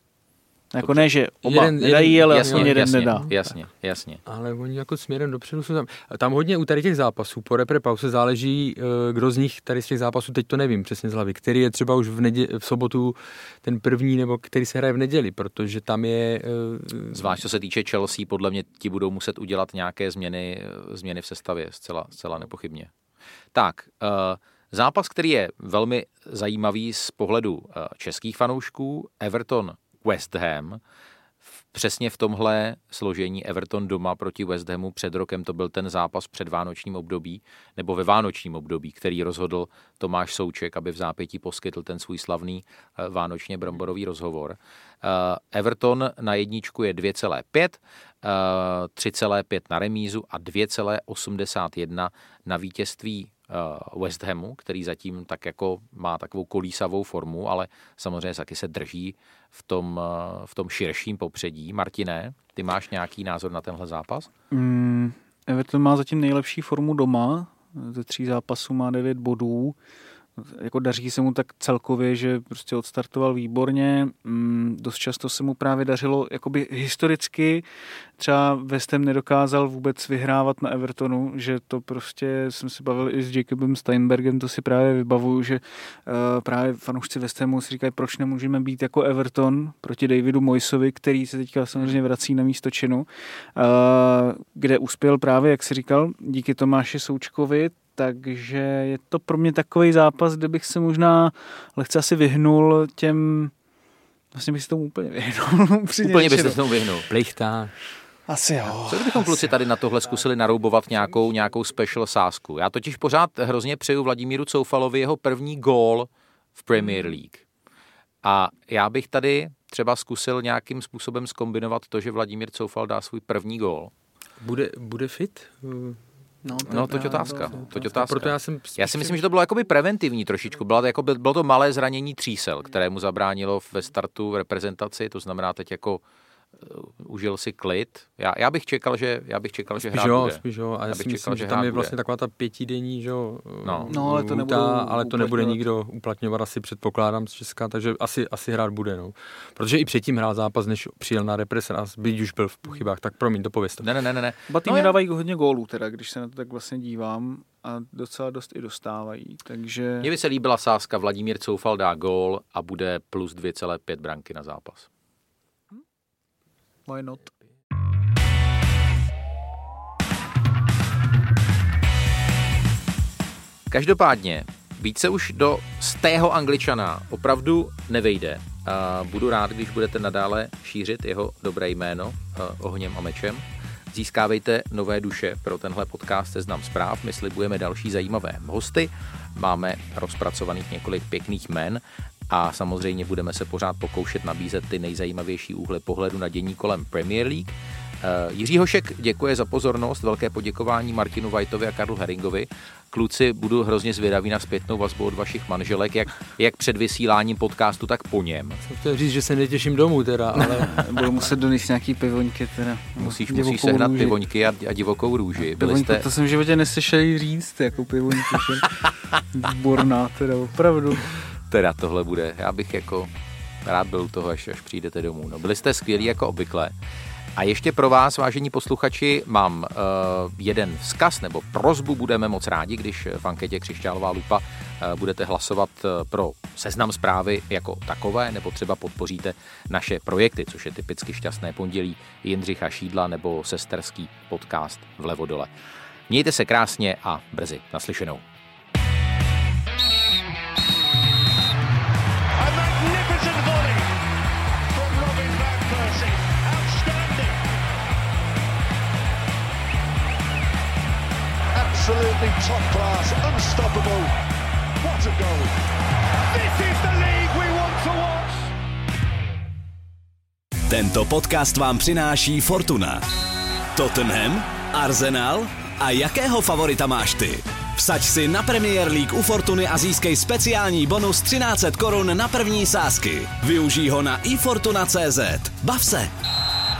Jako ne, že oba jeden, nedají, ale jasně, jeden jasně, nedá. Jasně, jasně. Ale oni jako směrem dopředu jsou tam. Tam hodně u tady těch zápasů, po repre pauze záleží, eh, kdo z nich tady z těch zápasů, teď to nevím přesně z hlavy, který je třeba už v, nedě, v sobotu ten první, nebo který se hraje v neděli, protože tam je... Eh, Zvlášť co se týče Chelsea, podle mě ti budou muset udělat nějaké změny, eh, změny v sestavě, zcela, zcela nepochybně. Tak, uh, zápas, který je velmi zajímavý z pohledu uh, českých fanoušků, Everton West Ham. Přesně v tomhle složení Everton doma proti West Hamu před rokem to byl ten zápas před vánočním období, nebo ve vánočním období, který rozhodl Tomáš Souček, aby v zápětí poskytl ten svůj slavný eh, vánočně bromborový rozhovor. Eh, Everton na jedničku je 2,5, 3,5 eh, na remízu a 2,81 na vítězství West Hamu, který zatím tak jako má takovou kolísavou formu, ale samozřejmě taky se drží v tom, eh, v tom širším popředí. Martine, ty máš nějaký názor na tenhle zápas? Mm, Everton má zatím nejlepší formu doma, ze tří zápasů má 9 bodů jako daří se mu tak celkově, že prostě odstartoval výborně. Mm, dost často se mu právě dařilo, jakoby historicky třeba West Ham nedokázal vůbec vyhrávat na Evertonu, že to prostě jsem se bavil i s Jacobem Steinbergem, to si právě vybavuju, že uh, právě fanoušci West Hamu si říkají, proč nemůžeme být jako Everton proti Davidu Moisovi, který se teďka samozřejmě vrací na místo činu, uh, kde uspěl právě, jak si říkal, díky Tomáši Součkovi, takže je to pro mě takový zápas, kde bych se možná lehce asi vyhnul těm Vlastně bych se tomu úplně vyhnul. úplně byste se tomu vyhnul. Plichtá. Asi jo. Co kdybychom kluci tady na tohle zkusili naroubovat nějakou, nějakou special sásku? Já totiž pořád hrozně přeju Vladimíru Coufalovi jeho první gól v Premier League. A já bych tady třeba zkusil nějakým způsobem skombinovat to, že Vladimír Coufal dá svůj první gól. Bude, bude fit? No, no to je otázka. To, to, to otázka. Proto já, jsem já si myslím, že to bylo jakoby preventivní trošičku. Bylo, jako, bylo to malé zranění třísel, kterému zabránilo ve startu v reprezentaci, to znamená teď jako užil si klid. Já, já bych čekal, že já bych čekal, že hrát jo, bude. Spíš jo. A já, já bych myslím, čekal, že, že tam je vlastně bude. taková ta pětidenní, že jo, no. no, ale to, nebude ale to nebude nikdo uplatňovat, asi předpokládám z Česka, takže asi, asi hrát bude, no. Protože i předtím hrál zápas, než přijel na repres a byť už byl v pochybách, tak promiň, dopověz to. Ne, ne, ne, ne. Batýmy no, dávají hodně gólů, teda, když se na to tak vlastně dívám a docela dost i dostávají, takže... Mně by se líbila sázka, Vladimír Coufal dá gól a bude plus 2,5 branky na zápas. Why not? Každopádně, více už do stého angličana opravdu nevejde. A budu rád, když budete nadále šířit jeho dobré jméno ohněm a mečem. Získávejte nové duše pro tenhle podcast Seznam zpráv. My slibujeme další zajímavé hosty. Máme rozpracovaných několik pěkných men a samozřejmě budeme se pořád pokoušet nabízet ty nejzajímavější úhly pohledu na dění kolem Premier League. Uh, Jiří Hošek děkuje za pozornost, velké poděkování Martinu Vajtovi a Karlu Heringovi. Kluci, budu hrozně zvědavý na zpětnou vazbu od vašich manželek, jak, jak před vysíláním podcastu, tak po něm. Jsem chtěl říct, že se netěším domů teda, ale... Budu muset donést nějaký pivoňky teda. Musíš, musíš sehnat růži. pivoňky a, a divokou růži. Byli jste... To jsem v životě neslyšel říct, jako pivoňky. Výborná teda, opravdu teda tohle bude. Já bych jako rád byl u toho, až, až přijdete domů. No, byli jste skvělí jako obvykle. A ještě pro vás, vážení posluchači, mám uh, jeden vzkaz nebo prozbu. Budeme moc rádi, když v anketě Křišťálová lupa uh, budete hlasovat uh, pro seznam zprávy jako takové, nebo třeba podpoříte naše projekty, což je typicky šťastné pondělí Jindřicha Šídla nebo sesterský podcast Vlevo dole. Mějte se krásně a brzy naslyšenou. Absolutely top class, unstoppable. What a goal! This is the league we want to watch. Tento podcast vám přináší Fortuna. Tottenham, Arsenal a jakého favorita máš ty? Vsaď si na Premier League u Fortuny a získej speciální bonus 1300 korun na první sázky. Využij ho na ifortuna.cz. Bav se!